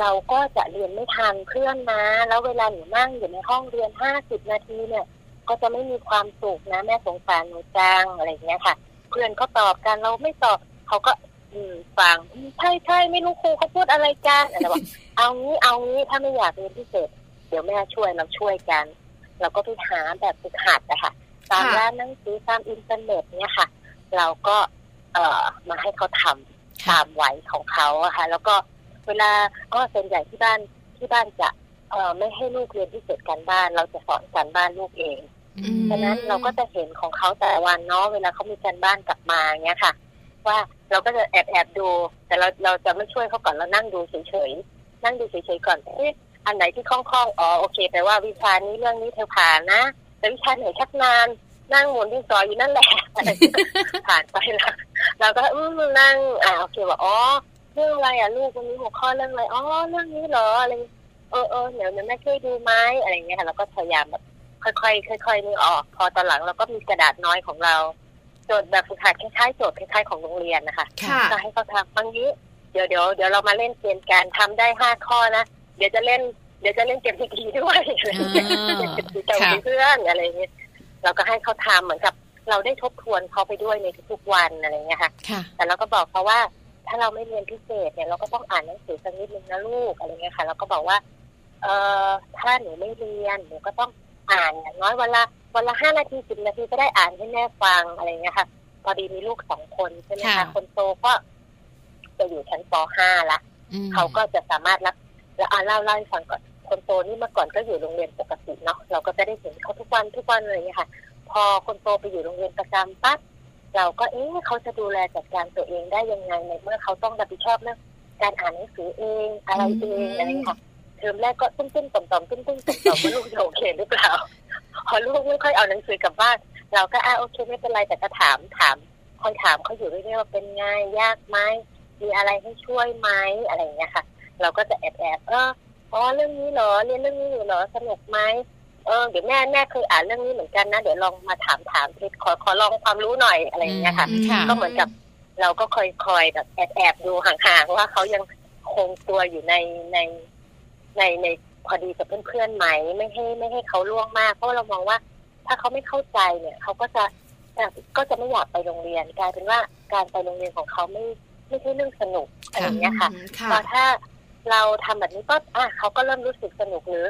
เราก็จะเรียนไม่ทันเพื่อนนะ แล้วเวลาหนูนั่งอยู่ในห้องเรียนห้าสิบนาทีเนี่ย ก็จะไม่มีความสุขนะแม่สงสารหนูจังอะไรเงี้ยค่ะ เพื่อนก็ตอบกันเราไม่ตอบเขาก็อืมฟังใช่ใช่ไม่รู้ครูเขาพูดอะไรกันอะไรบอกเอางี้เอางี้ถ้าไม่อยากเรียนพิเศษ เดี๋ยวแม่ช่วยเราช่วยกัน เราก็ไปหาแบบฝึกหัดนะคะตามร้านหนังสือตามอินเทอร์เน็ตเนี่ยค่ะ เราก็เอ่อมาให้เขาทำตามไหวของเขาอะค่ะ แล้วก็เวลาก็ส่วนใหญ่ที่บ้านที่บ้านจะเอ่อไม่ให้ลูกเรียนพิเศษการบ้าน เราจะสอนการบ้านลูกเองฉะนั้นเราก็จะเห็นของเขาแต่วันเนาะเวลาเขามีการบ้านกลับมาเงี้ยค่ะ ว่าเราก็จะแอบแอบดู แต่เราเราจะไม่ช่วยเขาก่อนเรานั่งดูเฉยๆนั่งดูเฉยๆก่อนเอ๊ะ อันไหนที่คล่องๆอ๋อโอเคแปลว่าวิชานี้เรื่องนี้เธอผ่านนะแต่วิชาไหนชักนานนั่งหมุนดินสออยู่นั่นแหละผ่านไปแล้วเราก็อืมนั่งอ่าโอเคว่าอ๋อเรื่องอะไรอะลูกวันนี้หัวข้อเรื่องอะไรอ๋อเรื่องนี้เหรออะไรเออเออเดี๋ยวเดี๋ยวแม่ช่วยดูไหมอะไรเงี้ยค่ะเราก็พยายามแบบค่อยๆค่อยๆนึกออก พอตอนหลังเราก็มีกระดาษน้อยของเราโจทย์แบบฝึกหัดคล้ายๆโจทย์คล้ายๆของโรงเรียนนะคะก็ให้เขาทำบางนี้เดี๋ยวเดี๋ยวเดี๋ยวเรามาเล่นเกมการทำได้ห้าข้อนะเดี๋ยวจะเล่นเดี๋ยวจะเล่นเกมทีด้วยอะไรเงี้ยกับเพื่อนอะไรเงี้ยเราก็ให้เขาทำเหมือนกับเราได้ทบทวนเขาไปด้วยในทุกๆวันอะไรเงี้ยค่ะ แต่เราก็บอกเขาว่า ถ้าเราไม่เรียนพิเศษเนี่ยเราก็ต้องอ่านหนังสือสักนิดนึงนะลูกอะไรเงี้ยค่ะ เราก็บอกว่า เอ่อถ้าหนูไม่เรียนหนูก็ต้องอ่านอย่างน้อยวันละวันละห้านาทีสิบนาทีก็ได้อ่านให้แม่ฟังอะไรเงี้ยค่ะพอดีมีลูกสองคนใช่ไหมคะคนโตก็จะอยู่ชั้นป .5 ละเขาก็จะสามารถรับ แล้วอ่านเล่าเล่าให้ฟังก่อนคนโตนี่เมื่อก่อนก็อยู่โรงเรียนปกติเนาะเราก็จะได้เห็นเขาทุกวันทุกวันเลยค่ะ พอคนโตไปอยู่โรงเรียนประจำปั๊บเราก็เอ๊ะเขาจะดูแลจัดการตัวเองได้ยังไงในเมื่อเขาต้องรับผิดชอบเรื่องการอ่านหนังสือเองอะไรเองอะไรค่ะเทอมแรกก็ตุ้มตุ้มต่อมต่อมตุ้มตุ้มต่อมต่อมว่าลูกจะโอเคหรือเปล่าพอลูกไม่ค่อยเอาหนังสือกลับบ้านเราก็อ่าโอเคไม่เป็นไรแต่ก็ถามถามคอยถามเขาอยู่เรื่อยๆว่าเป็นไงยากไหมมีอะไรให้ช่วยไหมอะไรอย่างเงี้ยค่ะ เราก็จะแอบแอบเอออ๋อเรื่องนี้เหรอเรียนเรื่องนี้อยู่เหรอสนุกไหมเออเดี๋ยวแม่แม่เคยอ่านเรื่องนี้เหมือนกันนะ เดี๋ยวลองมาถามถามเพชขอขอลองความรู้หน่อยอะไรอย่างเงี้ยค่ะ ก็เหมือนกับเราก็คอยคอยแบบแอบแอบดูห่างๆว่าเขายังคงตัวอยู่ในในในในพอดีกับเพื่อนๆไหมไม่ให้ไม่ให้เขาล่วงมากเพราะเรามองว่า ถ้าเขาไม่เข้าใจเนี่ยเขาก็จะก็จะไม่อยากไปโรงเรียนกลายเป็นว่าการไปโรงเรียนของเขาไม่ไม่ใช่เรื่องสนุกอะไรอย่างเงี้ยค่ะพอถ้า เราทำแบบนี้ก็อะเขาก็เริ่มรู้สึกสนุกหรือ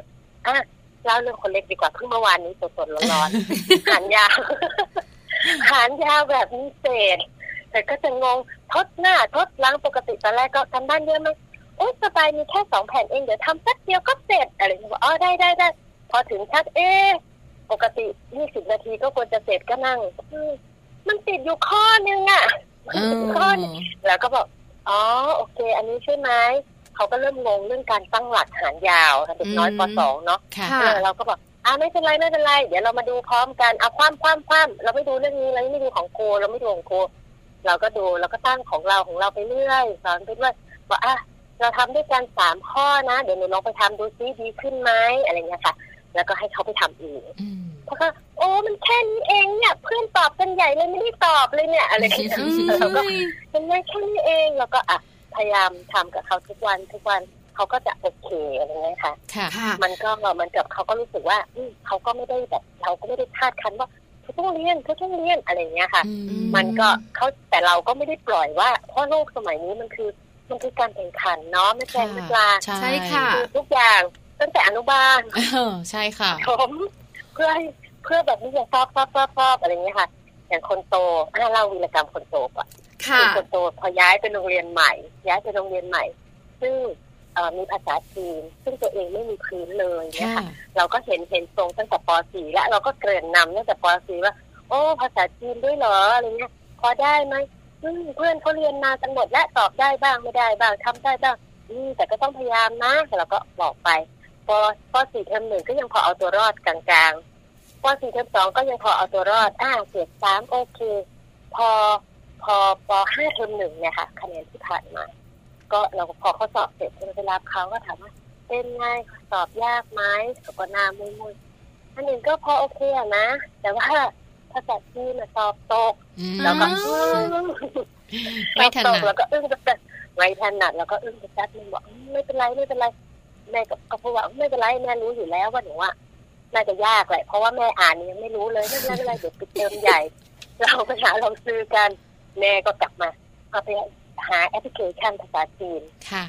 อะเล่าเรื่องคนเล็กดีกว่าเพิ่งเมื่อวานนี้สดๆร้อนๆหานยาวหานยาวแบบนี้เศษแต่ก็จะงงทดหน้าทดล้างปกติตอนแรกก็ทำบ้านเยอะไหมโอ้สบายมีแค่สองแผ่นเองเดี๋ยวทำแป๊บเดียวก็เสร็จอะไรอย่างเงี้ยอ๋อได้ได้ได้พอถึงชักเอ๊ปกติยี่สิบนาทีก็ควรจะเสร็จก็นั่งมันติดอยู่ข้อนึงอะข้อแล้วก็บอกอ๋อโอเค อันนี้ใช่ไหม เขาก็เริ่มงงเรื่องการตั้งหลักหารยาวเด็กน้อยปสองเนาะเราก็บอกอ่าไม่เป็นไรไม่เป็นไรเดี๋ยวเรามาดูพร้อมกันเอาคว่ำคว่ำคว่ำเราไม่ดูเรื่องนี้เราไม่ดูของโคเราไม่ดูของโคเราก็ดูเราก็ตั้งของเราของเราไปเรื่อยสอนไปเรื่อยว่าอะเราทำด้วยกันสามข้อนะ เดี๋ยวหนูลองไปทำดูซิดีขึ้นไหมอะไรเงี้ยค่ะ แล้วก็ให้เขาไปทำเองเพราะว่าโอ้มันแค่นี้เองเนี่ยเพื่อนตอบกันใหญ่เลยไม่ได้ตอบเลยเนี่ยอะไรอย่างเงี้ยเราก็เป็นแค่นี้เองแล้วก็อะ พยายามทำกับเขาทุกวันทุกวันเขาก็จะโอเคอะไรเงี้ยค่ะมันก็มันกับเขาก็รู้สึกว่าเขาก็ไม่ได้แบบเราก็ไม่ได้คาดคันว่าเขาต้องเรียนเขาต้องเรียนอะไรเงี้ยค่ะ มันก็เขาแต่เราก็ไม่ได้ปล่อยว่าเพราะโลกสมัยนี้มันคือมันคือการแข่งขันเนาะไม่แข่งไม่กลาใช่ค่ะทุกอย่างตั้งแต่อนุบาลใช่ค่ะผมเพื่อให้เพื่อแบบนี้จะชอบชอบชอบชอบอะไรเงี้ยค่ะ อย่างคนโตอ่าเล่าวีรกรรมคนโตก่อน คนโตพอย้ายไปโรงเรียนใหม่ ย้ายไปโรงเรียนใหม่ ซึ่งมีภาษาจีนซึ่งตัวเองไม่มีพื้นเลยเนี่ยค่ะเราก็เห็นเห็นทรงตั้งแต่ป .4 แล้วเราก็เกริ่นนำตั้งแต่ป .4 ว่า โอ้ ภาษาจีนด้วยเหรออะไรเงี้ยพอได้ไหมเพื่อนเขาเรียนมากันหมดและตอบได้บ้างไม่ได้บ้างทำได้บ้างแต่ก็ต้องพยายามนะเราก็บอกไปพอป .4 เทอมหนึ่งก็ยังพอเอาตัวรอดกลางๆป .4 เทอมสองก็ยังพอเอาตัวรอดอ่าเกรดสามโอเค พอ พอป .5 เทอมหนึ่งเนี่ยค่ะคะแนนที่ผ่านมา ก็เราพอเขาสอบเสร็จเราไปรับเขาก็ถามว่าเป็นไงสอบยากไหมเขาก็นามุยมุยอันหนึ่งก็พอโอเคอะนะ แต่ว่าภาษาจีนสอบตกแล้วก็ไม่ถนัดแล้วก็อึ้งแต่ไม่ถนัดแล้วก็อึ้งไปแป๊บนึงบอกไม่เป็นไรไม่เป็นไรแม่ก็พูดว่าไม่เป็นไรแม่รู้อยู่แล้วว่าหนูว่าน่าจะยากแหละเพราะว่าแม่อ่านยังไม่รู้เลยไม่เป็นไรเดี๋ยวปิดเทอมใหญ่ เราไปหาเราซื้อกัน แม่ก็กลับมาก็ไปหาแอปพลิเคชันภาษาจีนค่ะ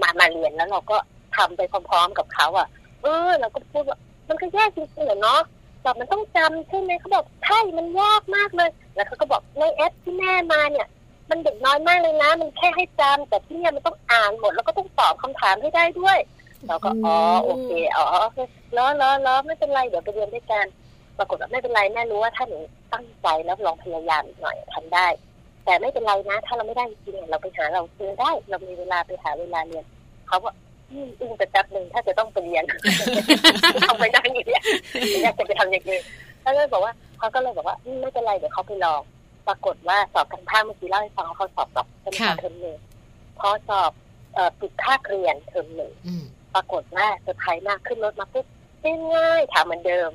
มามาเรียนแล้วเราก็ทำไปพร้อมๆกับเขาอะ เออเราก็พูดว่ามันก็ยากจริงๆเนาะแต่มันต้องจำใช่ไหมเขาบอกใช่มันยากมากเลย แล้วเขาก็บอกในแอปที่แม่มาเนี่ย มันเด็กน้อยมากเลยนะ มันแค่ให้จำแต่ที่เนี่ยมันต้องอ่านหมด แล้วก็ต้องตอบคำถามให้ได้ด้วย เราก็อ๋อโอเคอ๋อแล้วแล้วแล้วไม่เป็นไรเดี๋ยวไปเรียนด้วยกัน ปรากฏว่าไม่เป็นไรแม่รู้ว่าถ้าหนูตั้งใจแล้วลองพยายามหน่อยทำได้ แต่ไม่เป็นไรนะ ถ้าเราไม่ได้จริงเราไปหาเราซื้อได้ เรามีเวลาไปหาเวลาเรียนเขาบอกอึ้งไปแป๊บหนึ่งถ้าจะต้องไปเรียนเขาไปนั่งอย่างนี้อยากจะไปทำอย่างอื่นเขาเลยบอกว่าเขาก็เลยบอกว่าไม่เป็นไรเดี๋ยวเขาไปลองปรากฏว่าสอบกันภาคเมื่อกี้เล่าให้ฟังว่าเขาสอบแบบเป็นเทอมหนึ่งพอสอบปิดภาคเรียนเทอมหนึ่งปรากฏว่าเซอร์ไพรส์มากขึ้นรถมาปุ๊บเป็นง่ายถามเหมือนเดิม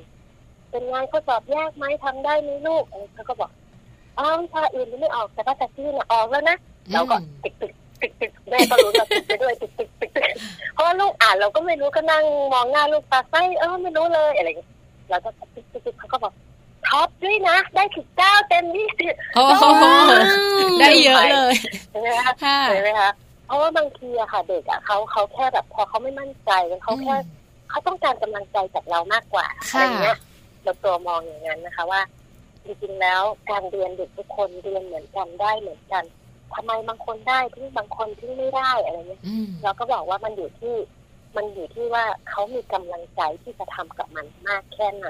เป็นไงข้อสอบยากไหมทำได้ไหมลูกเขาก็บอก อ้าววิชาอื่นไม่ออกแต่ภาษาจีนออกแล้วนะเราก็ติดติดติดติดแม่ก็รู้เราติดไปด้วยติดติดติดติดเพราะว่าลูกอ่านเราก็ไม่รู้ก็นั่งมองหน้าลูกตาไส้เออไม่รู้เลยอะไรเราก็ติดติดติดเขาก็บอกท็อปด้วยนะ ได้ถึงเก้าเต็มยี่สิบโอ้ได้เยอะเลยใช่ไหมคะใช่ไหมคะเพราะว่าบางทีอะค่ะ เด็กอะเขาเขาแค่แบบพอเขาไม่มั่นใจเขาแค่เขาต้องการกำลังใจจากเรามากกว่าอะไรเงี้ยเราตัวมองอย่างนั้นนะคะว่า จริงๆแล้วการเรียนเด็กทุกคนเรียนเหมือนกันได้เหมือนกันทำไมบางคนได้ที่บางคนที่ไม่ได้อะไรเงี้ยเราก็บอกว่ามันอยู่ที่ มันอยู่ที่ว่าเขามีกำลังใจที่จะทำกับมันมากแค่ไหน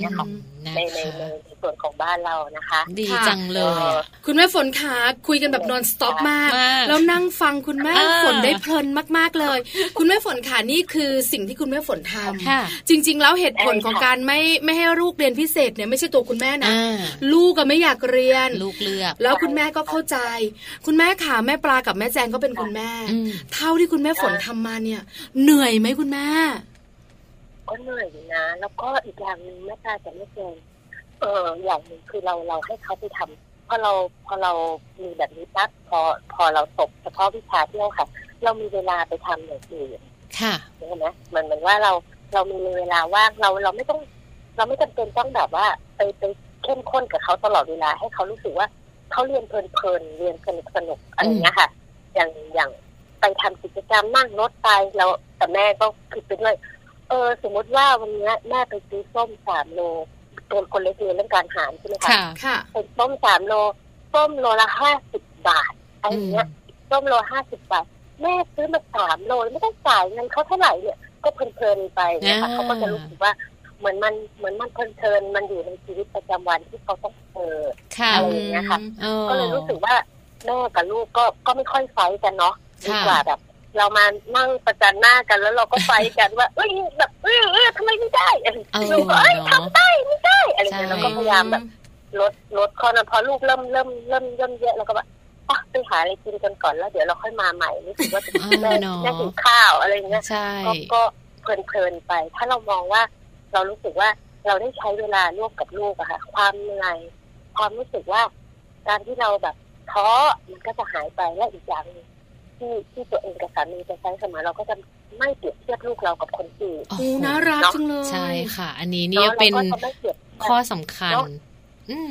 เนี่ยค่ะในในในส่วนของบ้านเรานะคะ ดีจังเลย คุณแม่ฝนขาคุยกันแบบนอนสต็อปมาก แล้วนั่งฟังคุณแม่ฝนได้เพลินมากๆเลย คุณแม่ฝนขานี่คือสิ่งที่คุณแม่ฝนทำจริง ๆ แล้วเหตุผลของการไม่ไม่ให้ลูกเรียนพิเศษเนี่ยไม่ใช่ตัวคุณแม่นะ ลูกก็ไม่อยากเรียนลูกเลือกแล้วคุณแม่ก็เข้าใจ คุณแม่ขาแม่ปลากับแม่แจงก็เป็นคุณแม่ เท่าที่คุณแม่ฝนทำมาเนี่ยเหนื่อยไหมคุณแม่ก็เหนื่อยนะ แล้วก็อีกอย่างหนึ่งแม่ตาจะไม่เจนเอออย่างหนึ่งคือเราเราให้เขาไปทำพอเราพอเรามีแบบนี้ปั๊บพอพอเราตกเฉพาะวิชาที่เราค่ะ เรามีเวลาไปทำอย่างอื่นค่ะเห็นไหมมันเหมือนว่าเราเรามีเวลาว่างเราเราไม่ต้อง เราไม่จำเป็นต้องแบบว่าไปไปเข้มข้นกับเขาตลอดเวลาให้เขารู้สึกว่าเขาเรียนเพลินๆเรียนสนุกสนุกอะไรเงี้ยค่ะ อย่างอย่าง ไปทำกิจกรรมนั่งรถไปแล้วแต่แม่ก็คิดไปด้วย เออ สมมติว่าวันนี้แม่ไปซื้อส้มสามโลตัวคนเล็กเรียนเรื่องการหารใช่ไหมคะค่ะเป็นส้มสามโลส้มโลละห้าสิบบาทอะไรเงี้ยส้มโลห้าสิบบาท แม่ซื้อมาสามโลไม่ต้องจ่ายเงินเขาเท่าไหร่เนี่ย ก็เพลินๆไปนะคะเขาก็จะรู้สึกว่าเหมือนมันเหมือนมันเพลินๆมันอยู่ในชีวิตประจำวันที่เขาต้องเจออะไรอย่างเงี้ยค่ะก็เลยรู้สึกว่าแม่กับลูกก็ก็ไม่ค่อยไฟกันเนาะ ดีกว่าแบบ เรามานั่งประจันหน้ากันแล้วเราก็ไฟกันว่า เอ้ยแบบเออเออทำไมไม่ได้ลูกเอ้ยทำได้ไม่ได้อะไรเงี้ยเราก็พยายามแบบลดลดข้อนั้นพอลูกเริ่มเริ่มเริ่มเริ่มเยอะเราก็แบบไปหาอะไรกินกันก่อนแล้วเดี๋ยวเราค่อยมาใหม่รู้สึกว่าจะได้ได้กินข้าวอะไรเงี้ยก็ก็เพลินเพลินไป ถ้าเรามองว่าเรารู้สึกว่าเราได้ใช้เวลาร่วมกับลูกอะค่ะ ความเหนื่อยความรู้สึกว่า การที่เราแบบท้อมันก็จะหายไปและอีกอย่างนึง ที่ที่ตัวเองกับสามีจะใช้เสมอเราก็จะไม่เปรียบเทียบลูกเรากับคนอื่นโอ้น่ารักจังเลยใช่ค่ะ อันนี้เนี่ยเป็นข้อสำคัญ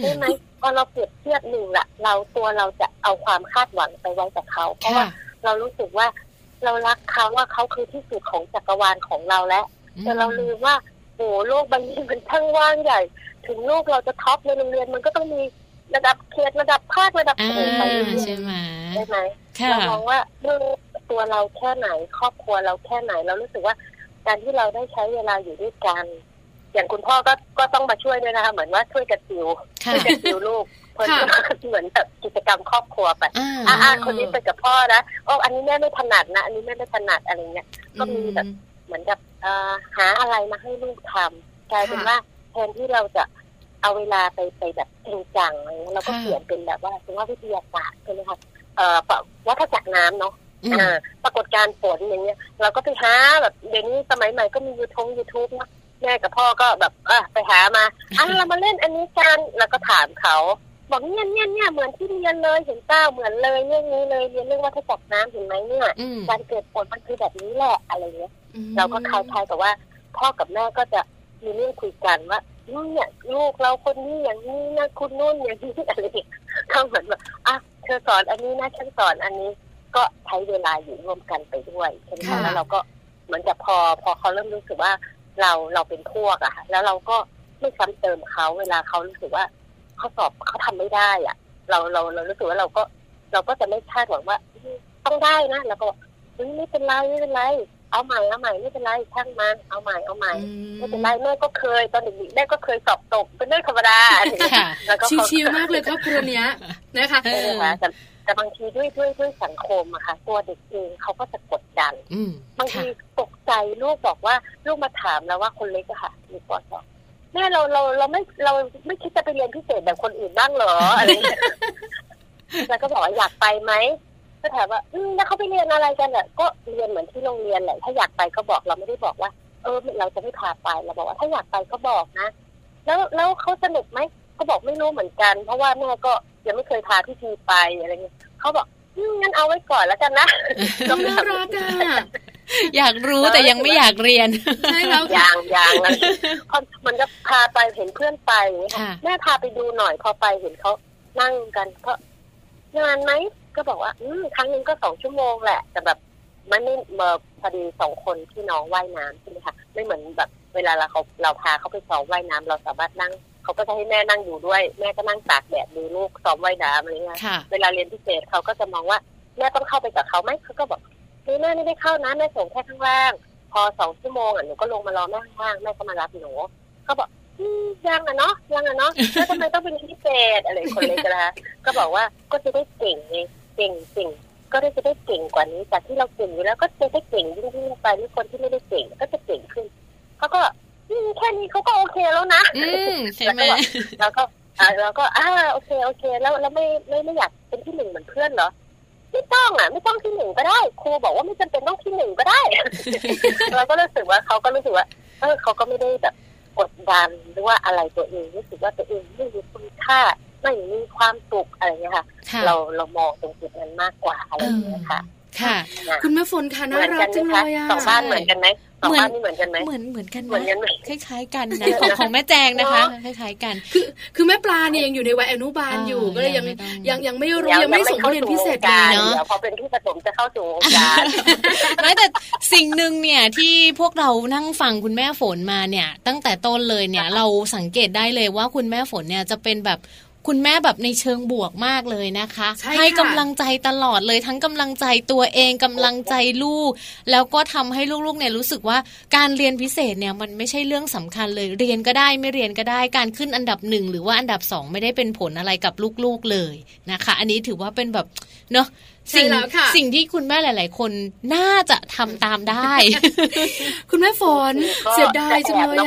ใช่ไหมพอเราเปรียบเทียบหนึ่งละเราตัวเราจะเอาความคาดหวังไปไว้กับเขา เพราะว่าเรารู้สึกว่าเรารักเขาว่าเขาคือที่สุดของจักรวาลของเราแล้วแต่เราลืมว่าโอ้โลกใบนี้มันช่างว่างใหญ่ ถึงลูกเราจะท็อปในโรงเรียนมันก็ต้องมีระดับเขตระดับภาคระดับโขไปใช่ไหมใช่ไหม เรามองว่าเมื่อตัวเราแค่ไหน ครอบครัวเราแค่ไหนเรารู้สึกว่า การที่เราได้ใช้เวลาอยู่ด้วยกัน อย่างคุณพ่อก็ก็ต้องมาช่วยด้วยนะคะเหมือนว่าช่วยกระติวช่วยกระติวลูกเพื่อนเหมือนแบบกิจกรรมครอบครัวไปอ่าคนนี้ไปกับพ่อนะโอ้อันนี้แม่ไม่ถนัดนะ อันนี้แม่ไม่ถนัดอะไรเงี้ยก็มีแบบเหมือนกับหาอะไรมาให้ลูกทำกลายเป็นว่าแทนที่เราจะเอาเวลาไปไปแบบจริงจังอะไรเงี้ยเราก็เปลี่ยนเป็นแบบว่าถึงว่าวิทยาศาสตร์ใช่ไหมคะเอ่อ วัฏจักรน้ำเนาะอ่าปรากฏการฝนอย่างเงี้ย เราก็ไปหาแบบเดี๋ยวนี้สมัยใหม่ก็มียูทูบยูทูบนะแม่กับพ่อก็แบบอะไปหามาอะเรามาเล่นอันนี้กันแล้วก็ถามเขา บอกเนี่ยเนี่ยเนี่ยเหมือนที่เรียนเลยเห็นเต้าเหมือนเลยเรื่องนี้เลยเรียนเรื่องวัฏจักรน้ำเห็นไหมเนี่ย การเกิดฝนมันคือแบบนี้แหละอะไรเงี้ยเราก็คล้ายๆกับว่าพ่อกับแม่ก็จะมีเรื่องคุยกันว่า เนี่ยลูกเราคนนี้อย่างนี้นะคุณนุ่นอย่างนี้อะไรเขาเหมือนแบบอะเธอสอนอันนี้นะฉันสอนอันนี้ก็ใช้เวลาอยู่ร่วมกันไปด้วยใช่ไหมแล้วเราก็เหมือนกับพอพอเขาเริ่มรู้สึกว่าเราเราเป็นพวกอะค่ะแล้วเราก็ไม่ซ้ำเติมเขาเวลาเขารู้สึกว่าเขาสอบเขาทำไม่ได้อะ เราเราเรารู้สึกว่าเราก็ เราก็จะไม่คาดหวังว่าต้องได้นะแล้วก็ไม่เป็นไรไม่เป็นไร เอาใหม่เอาใหม่ไม่เป็นไรช่างมันเอาใหม่เอาใหม่ไม่เป็นไรแม่ก็เคยตอนเด็กๆแม่ก็เคยสอบตกเป็นเรื่องธรรมดาแล้วก็ชิวๆมากเลยครอบครัวเนี้ยนะคะใช่ไหมแต่แต่บางทีด้วยด้วยด้วยสังคมอะค่ะ ตัวเด็กเองเขาก็จะกดดันบางทีตกใจลูกบอกว่าลูกมาถามแล้วว่าคนเล็กอะค่ะมีปอดสองแม่เราเราเราไม่เราไม่คิดจะไปเรียนพิเศษแบบคนอื่นบ้างเหรออะไรแล้วก็บอกว่าอยากไปไหม ก็ถามว่าอืมแล้วเขาไปเรียนอะไรกันอะก็เรียนเหมือนที่โรงเรียนแหละถ้าอยากไปก็บอกเราไม่ได้บอกว่า เออเราจะไม่พาไปเราบอกว่าถ้าอยากไปก็บอกนะ แล้วแล้วเขาสนุกไหมก็บอกไม่รู้เหมือนกัน เพราะว่าแม่ก็ยังไม่เคยพาพี่ทีไปอะไรเงี้ยเขาบอกงั้นเอาไว้ก่อนแล้วกันนะก็น่ารักอะอยากรู้แต่ยังไม่อยากเรียนใช่แล้วอย่างอย่างแล้วพอมันก็พาไปเห็นเพื่อนไปแม่พาไปดูหน่อยพอไปเห็นเขานั่งกันเพราะงานไหม ก็บอกว่า อืมครั้งนึงก็สองชั่วโมงแหละ แต่แบบมันไม่เมื่อพอดีสองคนที่น้องว่ายน้ำใช่ไหมคะไม่เหมือนแบบเวลาเราเขาเราพาเขาไปซ้อมว่ายน้ำเราสามารถนั่งเขาก็จะให้แม่นั่งอยู่ด้วย แม่ก็นั่งตากแดดดูลูกซ้อมว่ายน้ำอะไรเงี้ยเวลาเรียนพิเศษเขาก็จะมองว่าแม่ต้องเข้าไปกับเขาไหมเขาก็บอกแม่ไม่ได้เข้านะแม่ส่งแค่ข้างล่าง พอสองชั่วโมงอะหนูก็ลงมารอแม่ข้างล่างแม่ก็มารับหนูเขาบอกยังอะเนาะยังอะเนาะแล้วทำไมต้องเป็นพิเศษอะไรคนเล็กนะก็บอกว่าก็จะได้เก่งไง เก่งจริงก็ได้จะได้เก่งกว่านี้จากที่เราเก่งอยู่แล้วก็จะได้เก่งยิ่งยิ่งไปนี่คนที่ไม่ได้เก่งก็จะเก่งขึ้นเขาก็แค่นี้เขาก็โอเคแล้วนะใช่ไหมแล้วก็แล้วก็อ่าโอเคโอเค แล้วแล้วไม่ไม่ไม่อยากเป็นที่หนึ่งเหมือนเพื่อนเหรอไม่ต้องอะ ไม่ต้องที่หนึ่งก็ได้ครูบอกว่าไม่จำเป็นต้องที่หนึ่งก็ได้เราก็รู้สึกว่าเขาก็รู้สึกว่าเออเขาก็ไม่ได้แบบกดดันหรือว่าอะไรตัวเองรู้สึกว่าตัวเองไม่มีคุณค่า ไม่มีความสุขอะไรเงี้ยค่ะ เราเรามองตรงจุดนั้นมากกว่าอะไรเงี้ยค่ะ ค่ะ คุณแม่ฝนค่ะน่ารักจังเลยอะสองบ้านเหมือนกันไหมเหมือนเหมือนกันไหมเหมือนเหมือนกันเหมือนกันคล้ายๆกันนะของของแม่แจงนะคะคล้ายๆกัน คือคือแม่ปลาเนี่ยยังอยู่ในวัยอนุบาลอยู่ก็เลยยังยังยังไม่รู้ยังไม่ส่งเรียนพิเศษเลยเนาะพอเป็นที่ประถมจะเข้าสู่การไม่แต่สิ่งหนึ่งเนี่ยที่พวกเรานั่งฟังคุณแม่ฝนมาเนี่ย ตั้งแต่ต้นเลยเนี่ยเราสังเกตได้เลยว่าคุณแม่ฝนเนี่ยจะเป็นแบบ คุณแม่แบบในเชิงบวกมากเลยนะคะใให้กำลังใจตลอดเลยทั้งกำลังใจตัวเองกำลังใจลูก แล้วก็ทำให้ลูกๆเนี่ยรู้สึกว่าการเรียนพิเศษเนี่ยมันไม่ใช่เรื่องสำคัญเลย เรียนก็ได้ไม่เรียนก็ได้การขึ้นอันดับหนึ่งหรือว่าอันดับสองไม่ได้เป็นผลอะไรกับลูกๆเลยนะคะ อันนี้ถือว่าเป็นแบบเนาะสิ่งสิ่งที่คุณแม่หลาย ๆ คนน่าจะทำตามได้ คุณแม่ฝนเสียดายจังเลย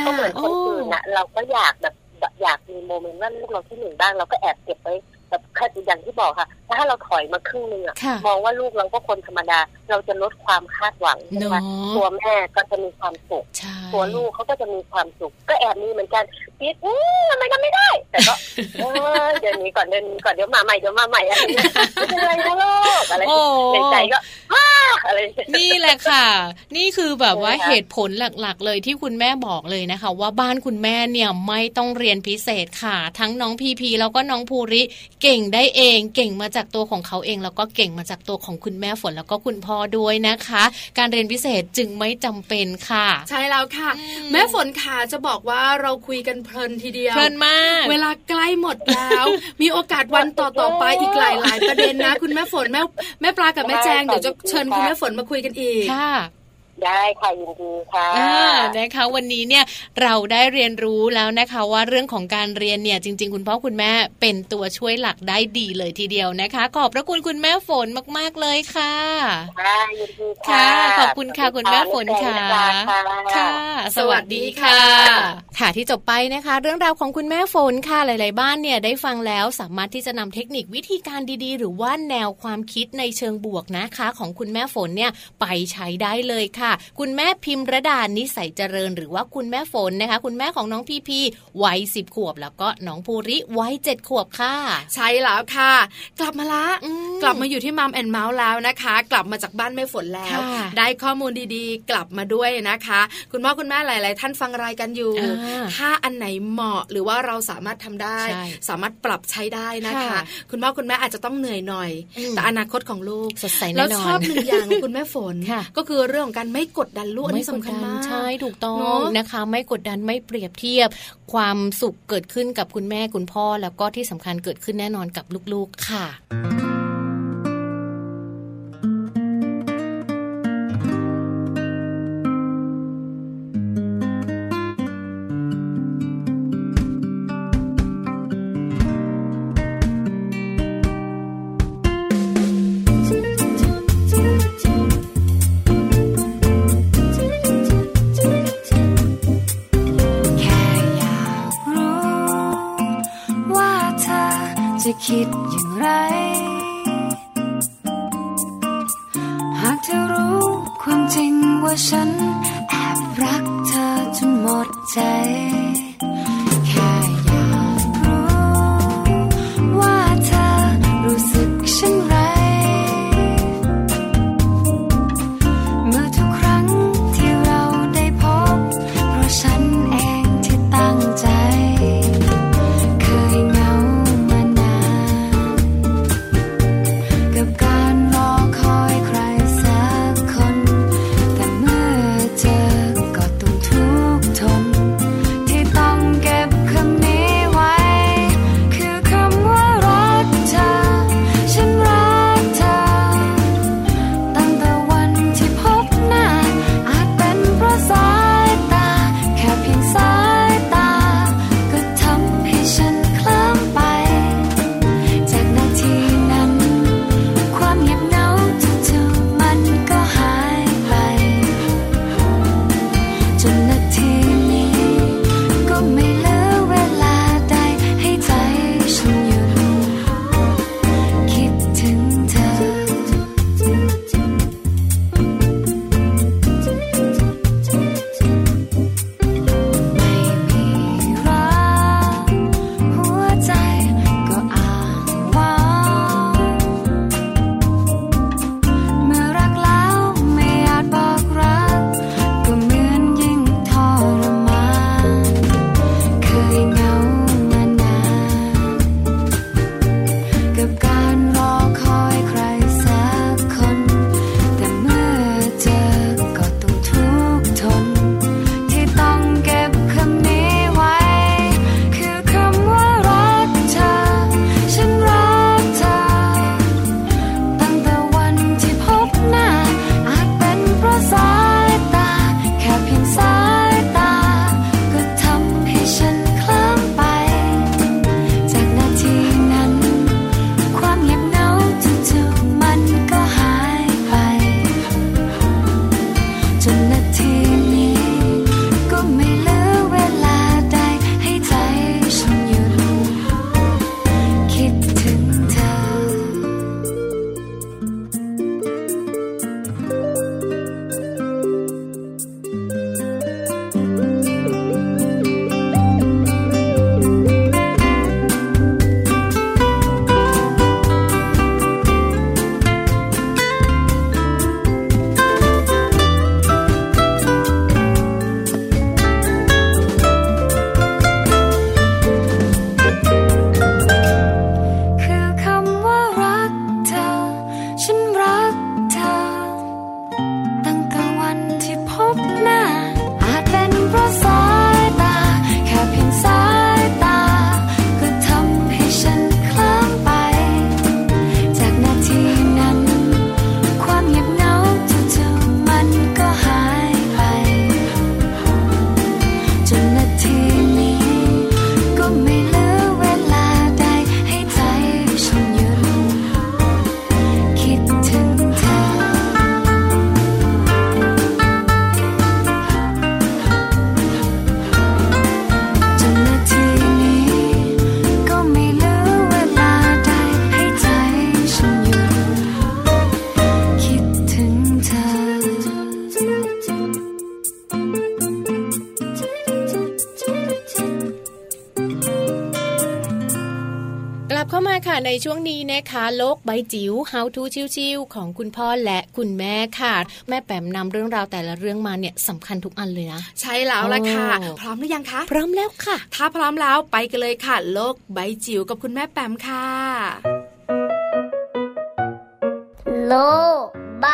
อะเราก็อยากแบบ อยากมีโมเมนต์ว่าลูกเราที่หนึ่งบ้างเราก็แอบเก็บไว้แบบค่อย่างที่บอกค่ะถ้าเราถอยมาครึ่งนึงอะมองว่าลูกเราก็คนธรรมดา เราจะลดความคาดหวังใช่ไหมตัวแม่ก็จะมีความสุขตัวลูกเขาก็จะมีความสุข ก็แอบมีเหมือนกันปิดอืมทำไมก็ไม่ได้ แต่ก็เดี๋ยวนี้ก่อนเดี๋ยวนี้ก่อนเดี๋ยวมาใหม่เดี๋ยวมาใหม่อะไรไม่เป็นไรนะลูกอะไรในใจก็อะไรนี่แหละค่ะ นี่คือแบบว่าเหตุผลหลักๆ เลยที่คุณแม่บอกเลยนะคะ ว่าบ้านคุณแม่เนี่ยไม่ต้องเรียนพิเศษค่ะ ทั้งน้องพีพีแล้วก็น้องภูริเก่งได้เอง เก่งมาจากตัวของเขาเอง แล้วก็เก่งมาจากตัวของคุณแม่ฝนแล้วก็คุณพ่อด้วยนะคะ การเรียนพิเศษจึงไม่จำเป็นค่ะ ใช่แล้วค่ะ แม่ฝนค่ะจะบอกว่าเราคุยกันเพลินทีเดียวเพลินมาก เวลาใกล้หมดแล้ว มีโอกาสวันต่อๆไปอีกหลายๆประเด็นนะ คุณแม่ฝนแม่แม่ปลากับแม่แจงเดี๋ยวจะเชิญคุณแม่ฝนมาคุยกันอีกค่ะ ได้ค่ะยินดีค่ะนะคะ วันนี้เนี่ยเราได้เรียนรู้แล้วนะคะว่าเรื่องของการเรียนเนี่ยจริง ๆ คุณพ่อคุณแม่เป็นตัวช่วยหลักได้ดีเลยทีเดียวนะคะ ขอบพระคุณคุณแม่ฝนมาก ๆเลยค่ะค่ะยินดีค่ะขอบคุณค่ะคุณแม่ฝนค่ะค่ะ สวัสดีค่ะ ค่ะที่จบไปนะคะ เรื่องราวของคุณแม่ฝนค่ะหลาย ๆ บ้านเนี่ยได้ฟังแล้วสามารถที่จะนำเทคนิควิธีการดีๆ หรือว่าแนวความคิดในเชิงบวกนะคะ ของคุณแม่ฝนเนี่ยไปใช้ได้เลยค่ะคุณแม่พิมระดานิสัยเจริญ หรือว่าคุณแม่ฝนนะคะ คุณแม่ของน้องพีพีวัยสิบขวบ แล้วก็น้องภูริวัยเจ็ดขวบค่ะ ใช่แล้วค่ะ กลับมาละ กลับมาอยู่ที่มัมแอนเมาส์แล้วนะคะ กลับมาจากบ้านแม่ฝนแล้ว ได้ข้อมูลดีๆ กลับมาด้วยนะคะ คุณพ่อคุณแม่หลาย ๆ ท่านฟังรายกันอยู่ ถ้าอันไหนเหมาะหรือว่าเราสามารถทำได้ สามารถปรับใช้ได้นะคะ คุณพ่อคุณแม่อาจจะต้องเหนื่อยหน่อย แต่อนาคตของลูกสดใสแล้วชอบหนึ่งอย่างคุณแม่ฝนก็คือเรื่องของการไม่กดดันลูกอันนี้สำคัญมากใช่ถูกต้องนะคะ ไม่กดดันไม่เปรียบเทียบ ความสุขเกิดขึ้นกับคุณแม่คุณพ่อ แล้วก็ที่สำคัญเกิดขึ้นแน่นอนกับลูกๆค่ะ ในช่วงนี้นะคะโลกใบจิ๋ว How to ชิวๆของคุณพ่อและคุณแม่ค่ะ แม่แปมนำเรื่องราวแต่ละเรื่องมาเนี่ยสำคัญทุกอันเลยนะ ใช่แล้วล่ะค่ะ พร้อมหรือยังคะ พร้อมแล้วค่ะ ถ้าพร้อมแล้วไปกันเลยค่ะ โลกใบจิ๋วกับคุณแม่แปมค่ะ โลกใบ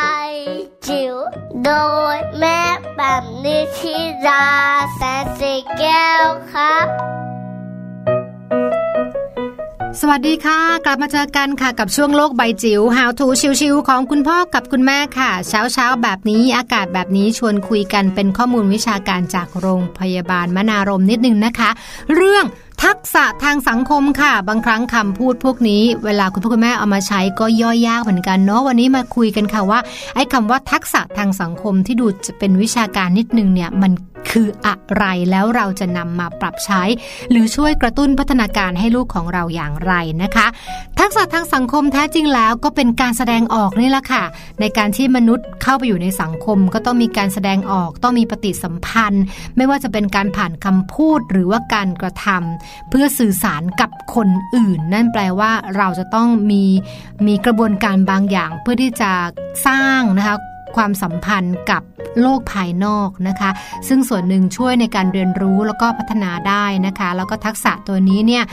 จิ๋วโดยแม่แบบนิชิราแสนสีแก้วครับ สวัสดีค่ะ กลับมาเจอกันค่ะกับช่วงโลกใบจิ๋ว How to ชิวๆของคุณพ่อกับคุณแม่ค่ะ เช้าเช้าแบบนี้อากาศแบบนี้ชวนคุยกันเป็นข้อมูลวิชาการจากโรงพยาบาลมนารมนิดนึงนะคะ เรื่องทักษะทางสังคมค่ะ บางครั้งคำพูดพวกนี้ เวลาคุณพ่อคุณแม่เอามาใช้ก็ย่อยยากเหมือนกันเนาะวันนี้มาคุยกันค่ะว่าไอ้คำว่าทักษะทางสังคมที่ดูจะเป็นวิชาการนิดนึงเนี่ยมัน คืออะไรแล้วเราจะนำมาปรับใช้ หรือช่วยกระตุ้นพัฒนาการให้ลูกของเราอย่างไรนะคะ ทักษะทางสังคมแท้จริงแล้วก็เป็นการแสดงออกนี่แหละค่ะ ในการที่มนุษย์เข้าไปอยู่ในสังคม ก็ต้องมีการแสดงออกต้องมีปฏิสัมพันธ์ ไม่ว่าจะเป็นการผ่านคำพูดหรือว่าการกระทำเพื่อสื่อสารกับคนอื่น นั่นแปลว่าเราจะต้องมีมีกระบวนการบางอย่างเพื่อที่จะสร้างนะคะ ความสัมพันธ์กับโลกภายนอกนะคะ ซึ่งส่วนหนึ่งช่วยในการเรียนรู้แล้วก็พัฒนาได้นะคะ แล้วก็ทักษะตัวนี้เนี่ย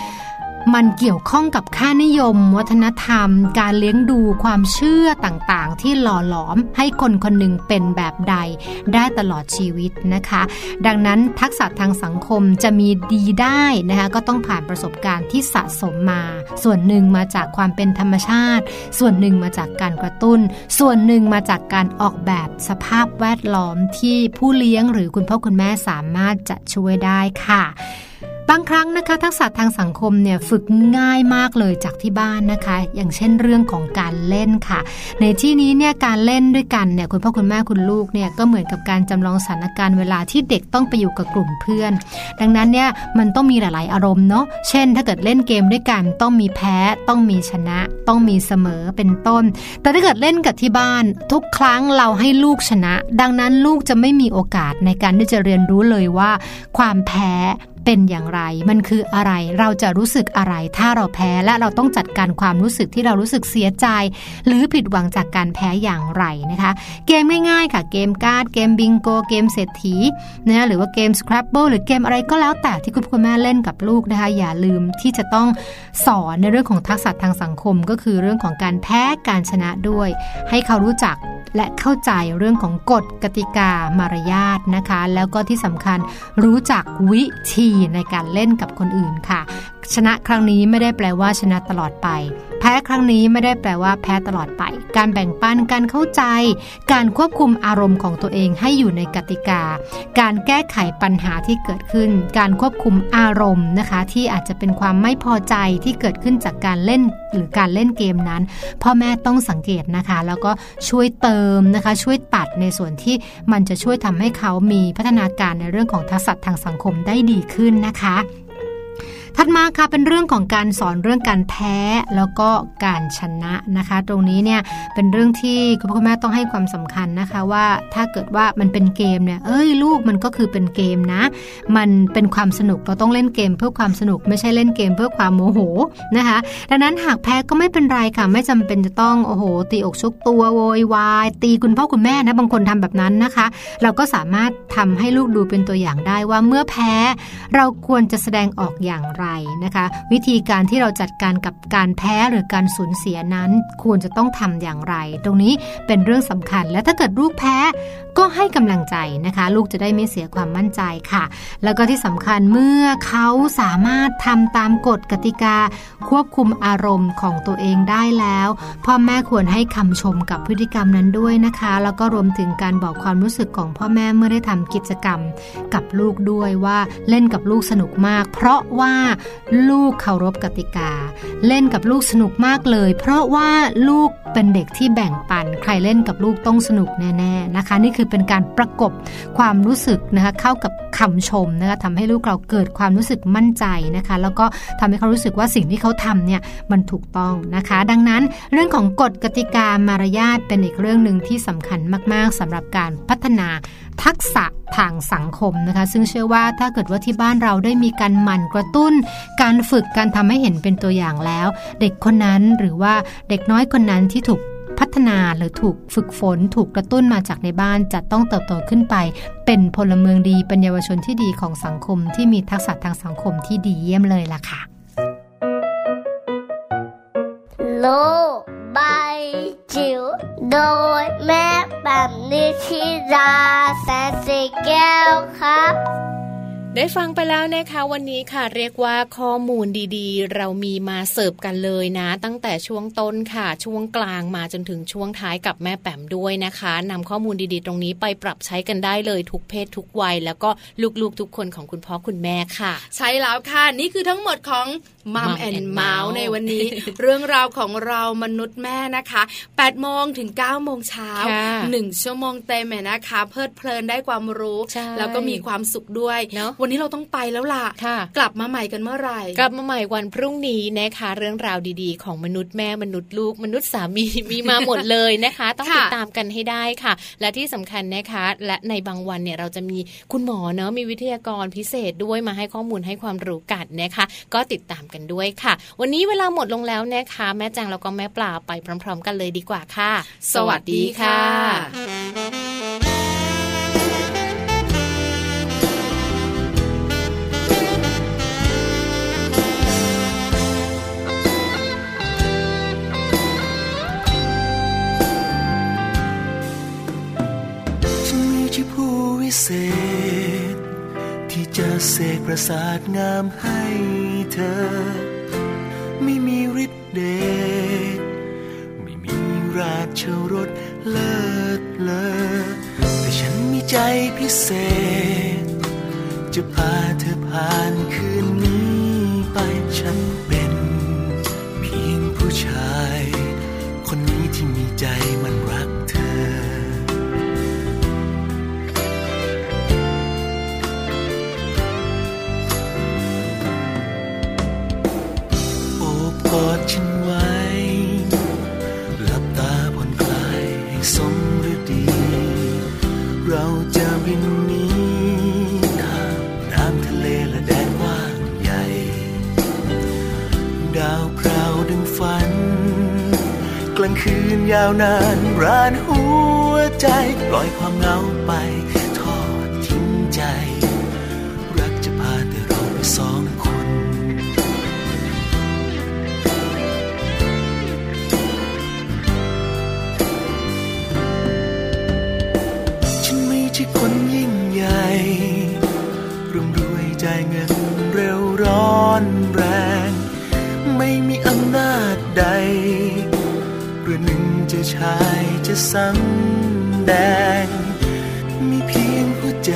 มันเกี่ยวข้องกับค่านิยม วัฒนธรรม การเลี้ยงดูความเชื่อต่างๆ ที่หล่อหลอมให้คนคนหนึ่งเป็นแบบใดได้ตลอดชีวิตนะคะ ดังนั้นทักษะทางสังคมจะมีดีได้นะคะก็ต้องผ่านประสบการณ์ที่สะสมมา ส่วนหนึ่งมาจากความเป็นธรรมชาติ ส่วนหนึ่งมาจากการกระตุ้น ส่วนหนึ่งมาจากการออกแบบสภาพแวดล้อมที่ผู้เลี้ยงหรือคุณพ่อคุณแม่สามารถจะช่วยได้ค่ะ บางครั้งนะคะทักษะทางสังคมเนี่ยฝึกง่ายมากเลยจากที่บ้านนะคะ อย่างเช่นเรื่องของการเล่นค่ะ ในที่นี้เนี่ยการเล่นด้วยกันเนี่ยคุณพ่อคุณแม่คุณลูกเนี่ยก็เหมือนกับการจำลองสถานการณ์เวลาที่เด็กต้องไปอยู่กับกลุ่มเพื่อน ดังนั้นเนี่ยมันต้องมีหลาย ๆ อารมณ์เนาะเช่น ถ้าเกิดเล่นเกมด้วยกันต้องมีแพ้ต้องมีชนะ ต้องมีเสมอเป็นต้น แต่ถ้าเกิดเล่นกับที่บ้าน ทุกครั้งเราให้ลูกชนะ ดังนั้นลูกจะไม่มีโอกาสในการที่จะเรียนรู้เลยว่า ความแพ้ เป็นอย่างไร มันคืออะไร เราจะรู้สึกอะไร ถ้าเราแพ้และเราต้องจัดการความรู้สึกที่เรารู้สึกเสียใจ หรือผิดหวังจากการแพ้อย่างไรนะคะ เกมง่ายๆค่ะ เกมการ์ด เกมบิงโก เกมเศรษฐีนะหรือว่าเกม Scrabble หรือเกมอะไรก็แล้วแต่ที่คุณพ่อแม่เล่นกับลูกนะคะ อย่าลืมที่จะต้องสอนในเรื่องของทักษะทางสังคม ก็คือเรื่องของการแพ้การชนะด้วย ให้เขารู้จักและเข้าใจเรื่องของกฎกติกามารยาทนะคะ แล้วก็ที่สำคัญรู้จักวิธีในการเล่นกับคนอื่นค่ะ ชนะครั้งนี้ไม่ได้แปลว่าชนะตลอดไป แพ้ครั้งนี้ไม่ได้แปลว่าแพ้ตลอดไป การแบ่งปันการเข้าใจ การควบคุมอารมณ์ของตัวเองให้อยู่ในกติกา การแก้ไขปัญหาที่เกิดขึ้น การควบคุมอารมณ์นะคะ ที่อาจจะเป็นความไม่พอใจที่เกิดขึ้นจากการเล่นหรือการเล่นเกมนั้น พ่อแม่ต้องสังเกตนะคะ แล้วก็ช่วยเติมนะคะ ช่วยตัดในส่วนที่มันจะช่วยทำให้เขามีพัฒนาการในเรื่องของทักษะทางสังคมได้ดีขึ้นนะคะ ถัดมาค่ะเป็นเรื่องของการสอนเรื่องการแพ้แล้วก็การชนะนะคะ ตรงนี้เนี่ยเป็นเรื่องที่คุณพ่อคุณแม่ต้องให้ความสำคัญนะคะว่าถ้าเกิดว่ามันเป็นเกมเนี่ยเอ้ยลูกมันก็คือเป็นเกมนะ มันเป็นความสนุกเราต้องเล่นเกมเพื่อความสนุกไม่ใช่เล่นเกมเพื่อความโมโหนะคะดังนั้นหากแพ้ก็ไม่เป็นไรค่ะไม่จำเป็นจะต้องโอ้โหตีอกชกตัวโวยวายตีคุณพ่อคุณแม่นะบางคนทำแบบนั้นนะคะ เราก็สามารถทำให้ลูกดูเป็นตัวอย่างได้ว่าเมื่อแพ้เราควรจะแสดงออกอย่างไรนะคะ วิธีการที่เราจัดการกับการแพ้หรือการสูญเสียนั้น ควรจะต้องทำอย่างไร ตรงนี้เป็นเรื่องสำคัญและถ้าเกิดลูกแพ้ก็ให้กำลังใจนะคะ ลูกจะได้ไม่เสียความมั่นใจค่ะ แล้วก็ที่สำคัญเมื่อเขาสามารถทำตามกฎกติกา ควบคุมอารมณ์ของตัวเองได้แล้ว พ่อแม่ควรให้คำชมกับพฤติกรรมนั้นด้วยนะคะ แล้วก็รวมถึงการบอกความรู้สึกของพ่อแม่เมื่อได้ทำกิจกรรมกับลูกด้วยว่าเล่นกับลูกสนุกมาก เพราะว่าลูกเคารพกติกา เล่นกับลูกสนุกมากเลย เพราะว่าลูกเป็นเด็กที่แบ่งปัน ใครเล่นกับลูกต้องสนุกแน่ๆนะคะ นี่คือเป็นการประกบความรู้สึกนะคะเข้ากับคำชมนะคะทำให้ลูกเราเกิดความรู้สึกมั่นใจนะคะ แล้วก็ทำให้เขารู้สึกว่าสิ่งที่เขาทำเนี่ยมันถูกต้องนะคะ ดังนั้นเรื่องของกฎกติกามารยาทเป็นอีกเรื่องหนึ่งที่สำคัญมากๆสำหรับการพัฒนาทักษะทางสังคมนะคะ ซึ่งเชื่อว่าถ้าเกิดว่าที่บ้านเราได้มีการหมั่นกระตุ้นการฝึกการทำให้เห็นเป็นตัวอย่างแล้ว เด็กคนนั้นหรือว่าเด็กน้อยคนนั้นที่ถูกพัฒนาหรือถูกฝึกฝน ถูกกระตุ้นมาจากในบ้านจะต้องเติบโตขึ้นไป เป็นพลเมืองดีเป็นเยาวชนที่ดีของสังคมที่มีทักษะทางสังคมที่ดีเยี่ยมเลยล่ะค่ะ โลบายจิ๋วโดยแม่แบบนิชิราแสนสีแก้วครับ ได้ฟังไปแล้วนะคะวันนี้ค่ะเรียกว่าข้อมูลดีๆ เรามีมาเสิร์ฟกันเลยนะ ตั้งแต่ช่วงต้นค่ะช่วงกลางมาจนถึงช่วงท้ายกับแม่แป๋มด้วยนะคะนำข้อมูลดีๆ ตรงนี้ไปปรับใช้กันได้เลยทุกเพศทุกวัย แล้วก็ลูกๆทุกคนของคุณพ่อคุณแม่ค่ะ ใช่แล้วค่ะนี่คือทั้งหมดของ มัมแอนเมาส์ในวันนี้ เรื่องราวของเรามนุษย์แม่นะคะ8โมงถึง9โมงเช้าหนึ่งชั่วโมงเต็มนะคะ เพลิดเพลินได้ความรู้ แล้วก็มีความสุขด้วยเนาะวันนี้เราต้องไปแล้วล่ะ กลับมาใหม่กันเมื่อไหร่ กลับมาใหม่วันพรุ่งนี้นะคะ เรื่องราวดีๆ ของมนุษย์แม่มนุษย์ลูกมนุษย์สามีมีมาหมดเลยนะคะ ต้องติดตามกันให้ได้ค่ะ และที่สำคัญนะคะ และในบางวันเนี่ยเราจะมีคุณหมอเนาะมีวิทยากรพิเศษด้วยมาให้ข้อมูลให้ความรู้กันนะคะ ก็ติดตามกันด้วยค่ะ วันนี้เวลาหมดลงแล้วนะคะ แม่แจงแล้วก็แม่ปลาไปพร้อม ๆ กันเลยดีกว่าค่ะ สวัสดีค่ะเศษที่ จะเสกประสาทงามให้เธอ ไม่มีฤทธิ์เดชไม่มีราชรสเลิศเลอแต่ฉันมีใจพิเศษ จะพาเธอผ่านคืนนี้ไปฉัน ลางคืนยาวนานรานหัวใจปล่อยความเหงาไป ชายจะสำแดง มีเพียงหัวใจ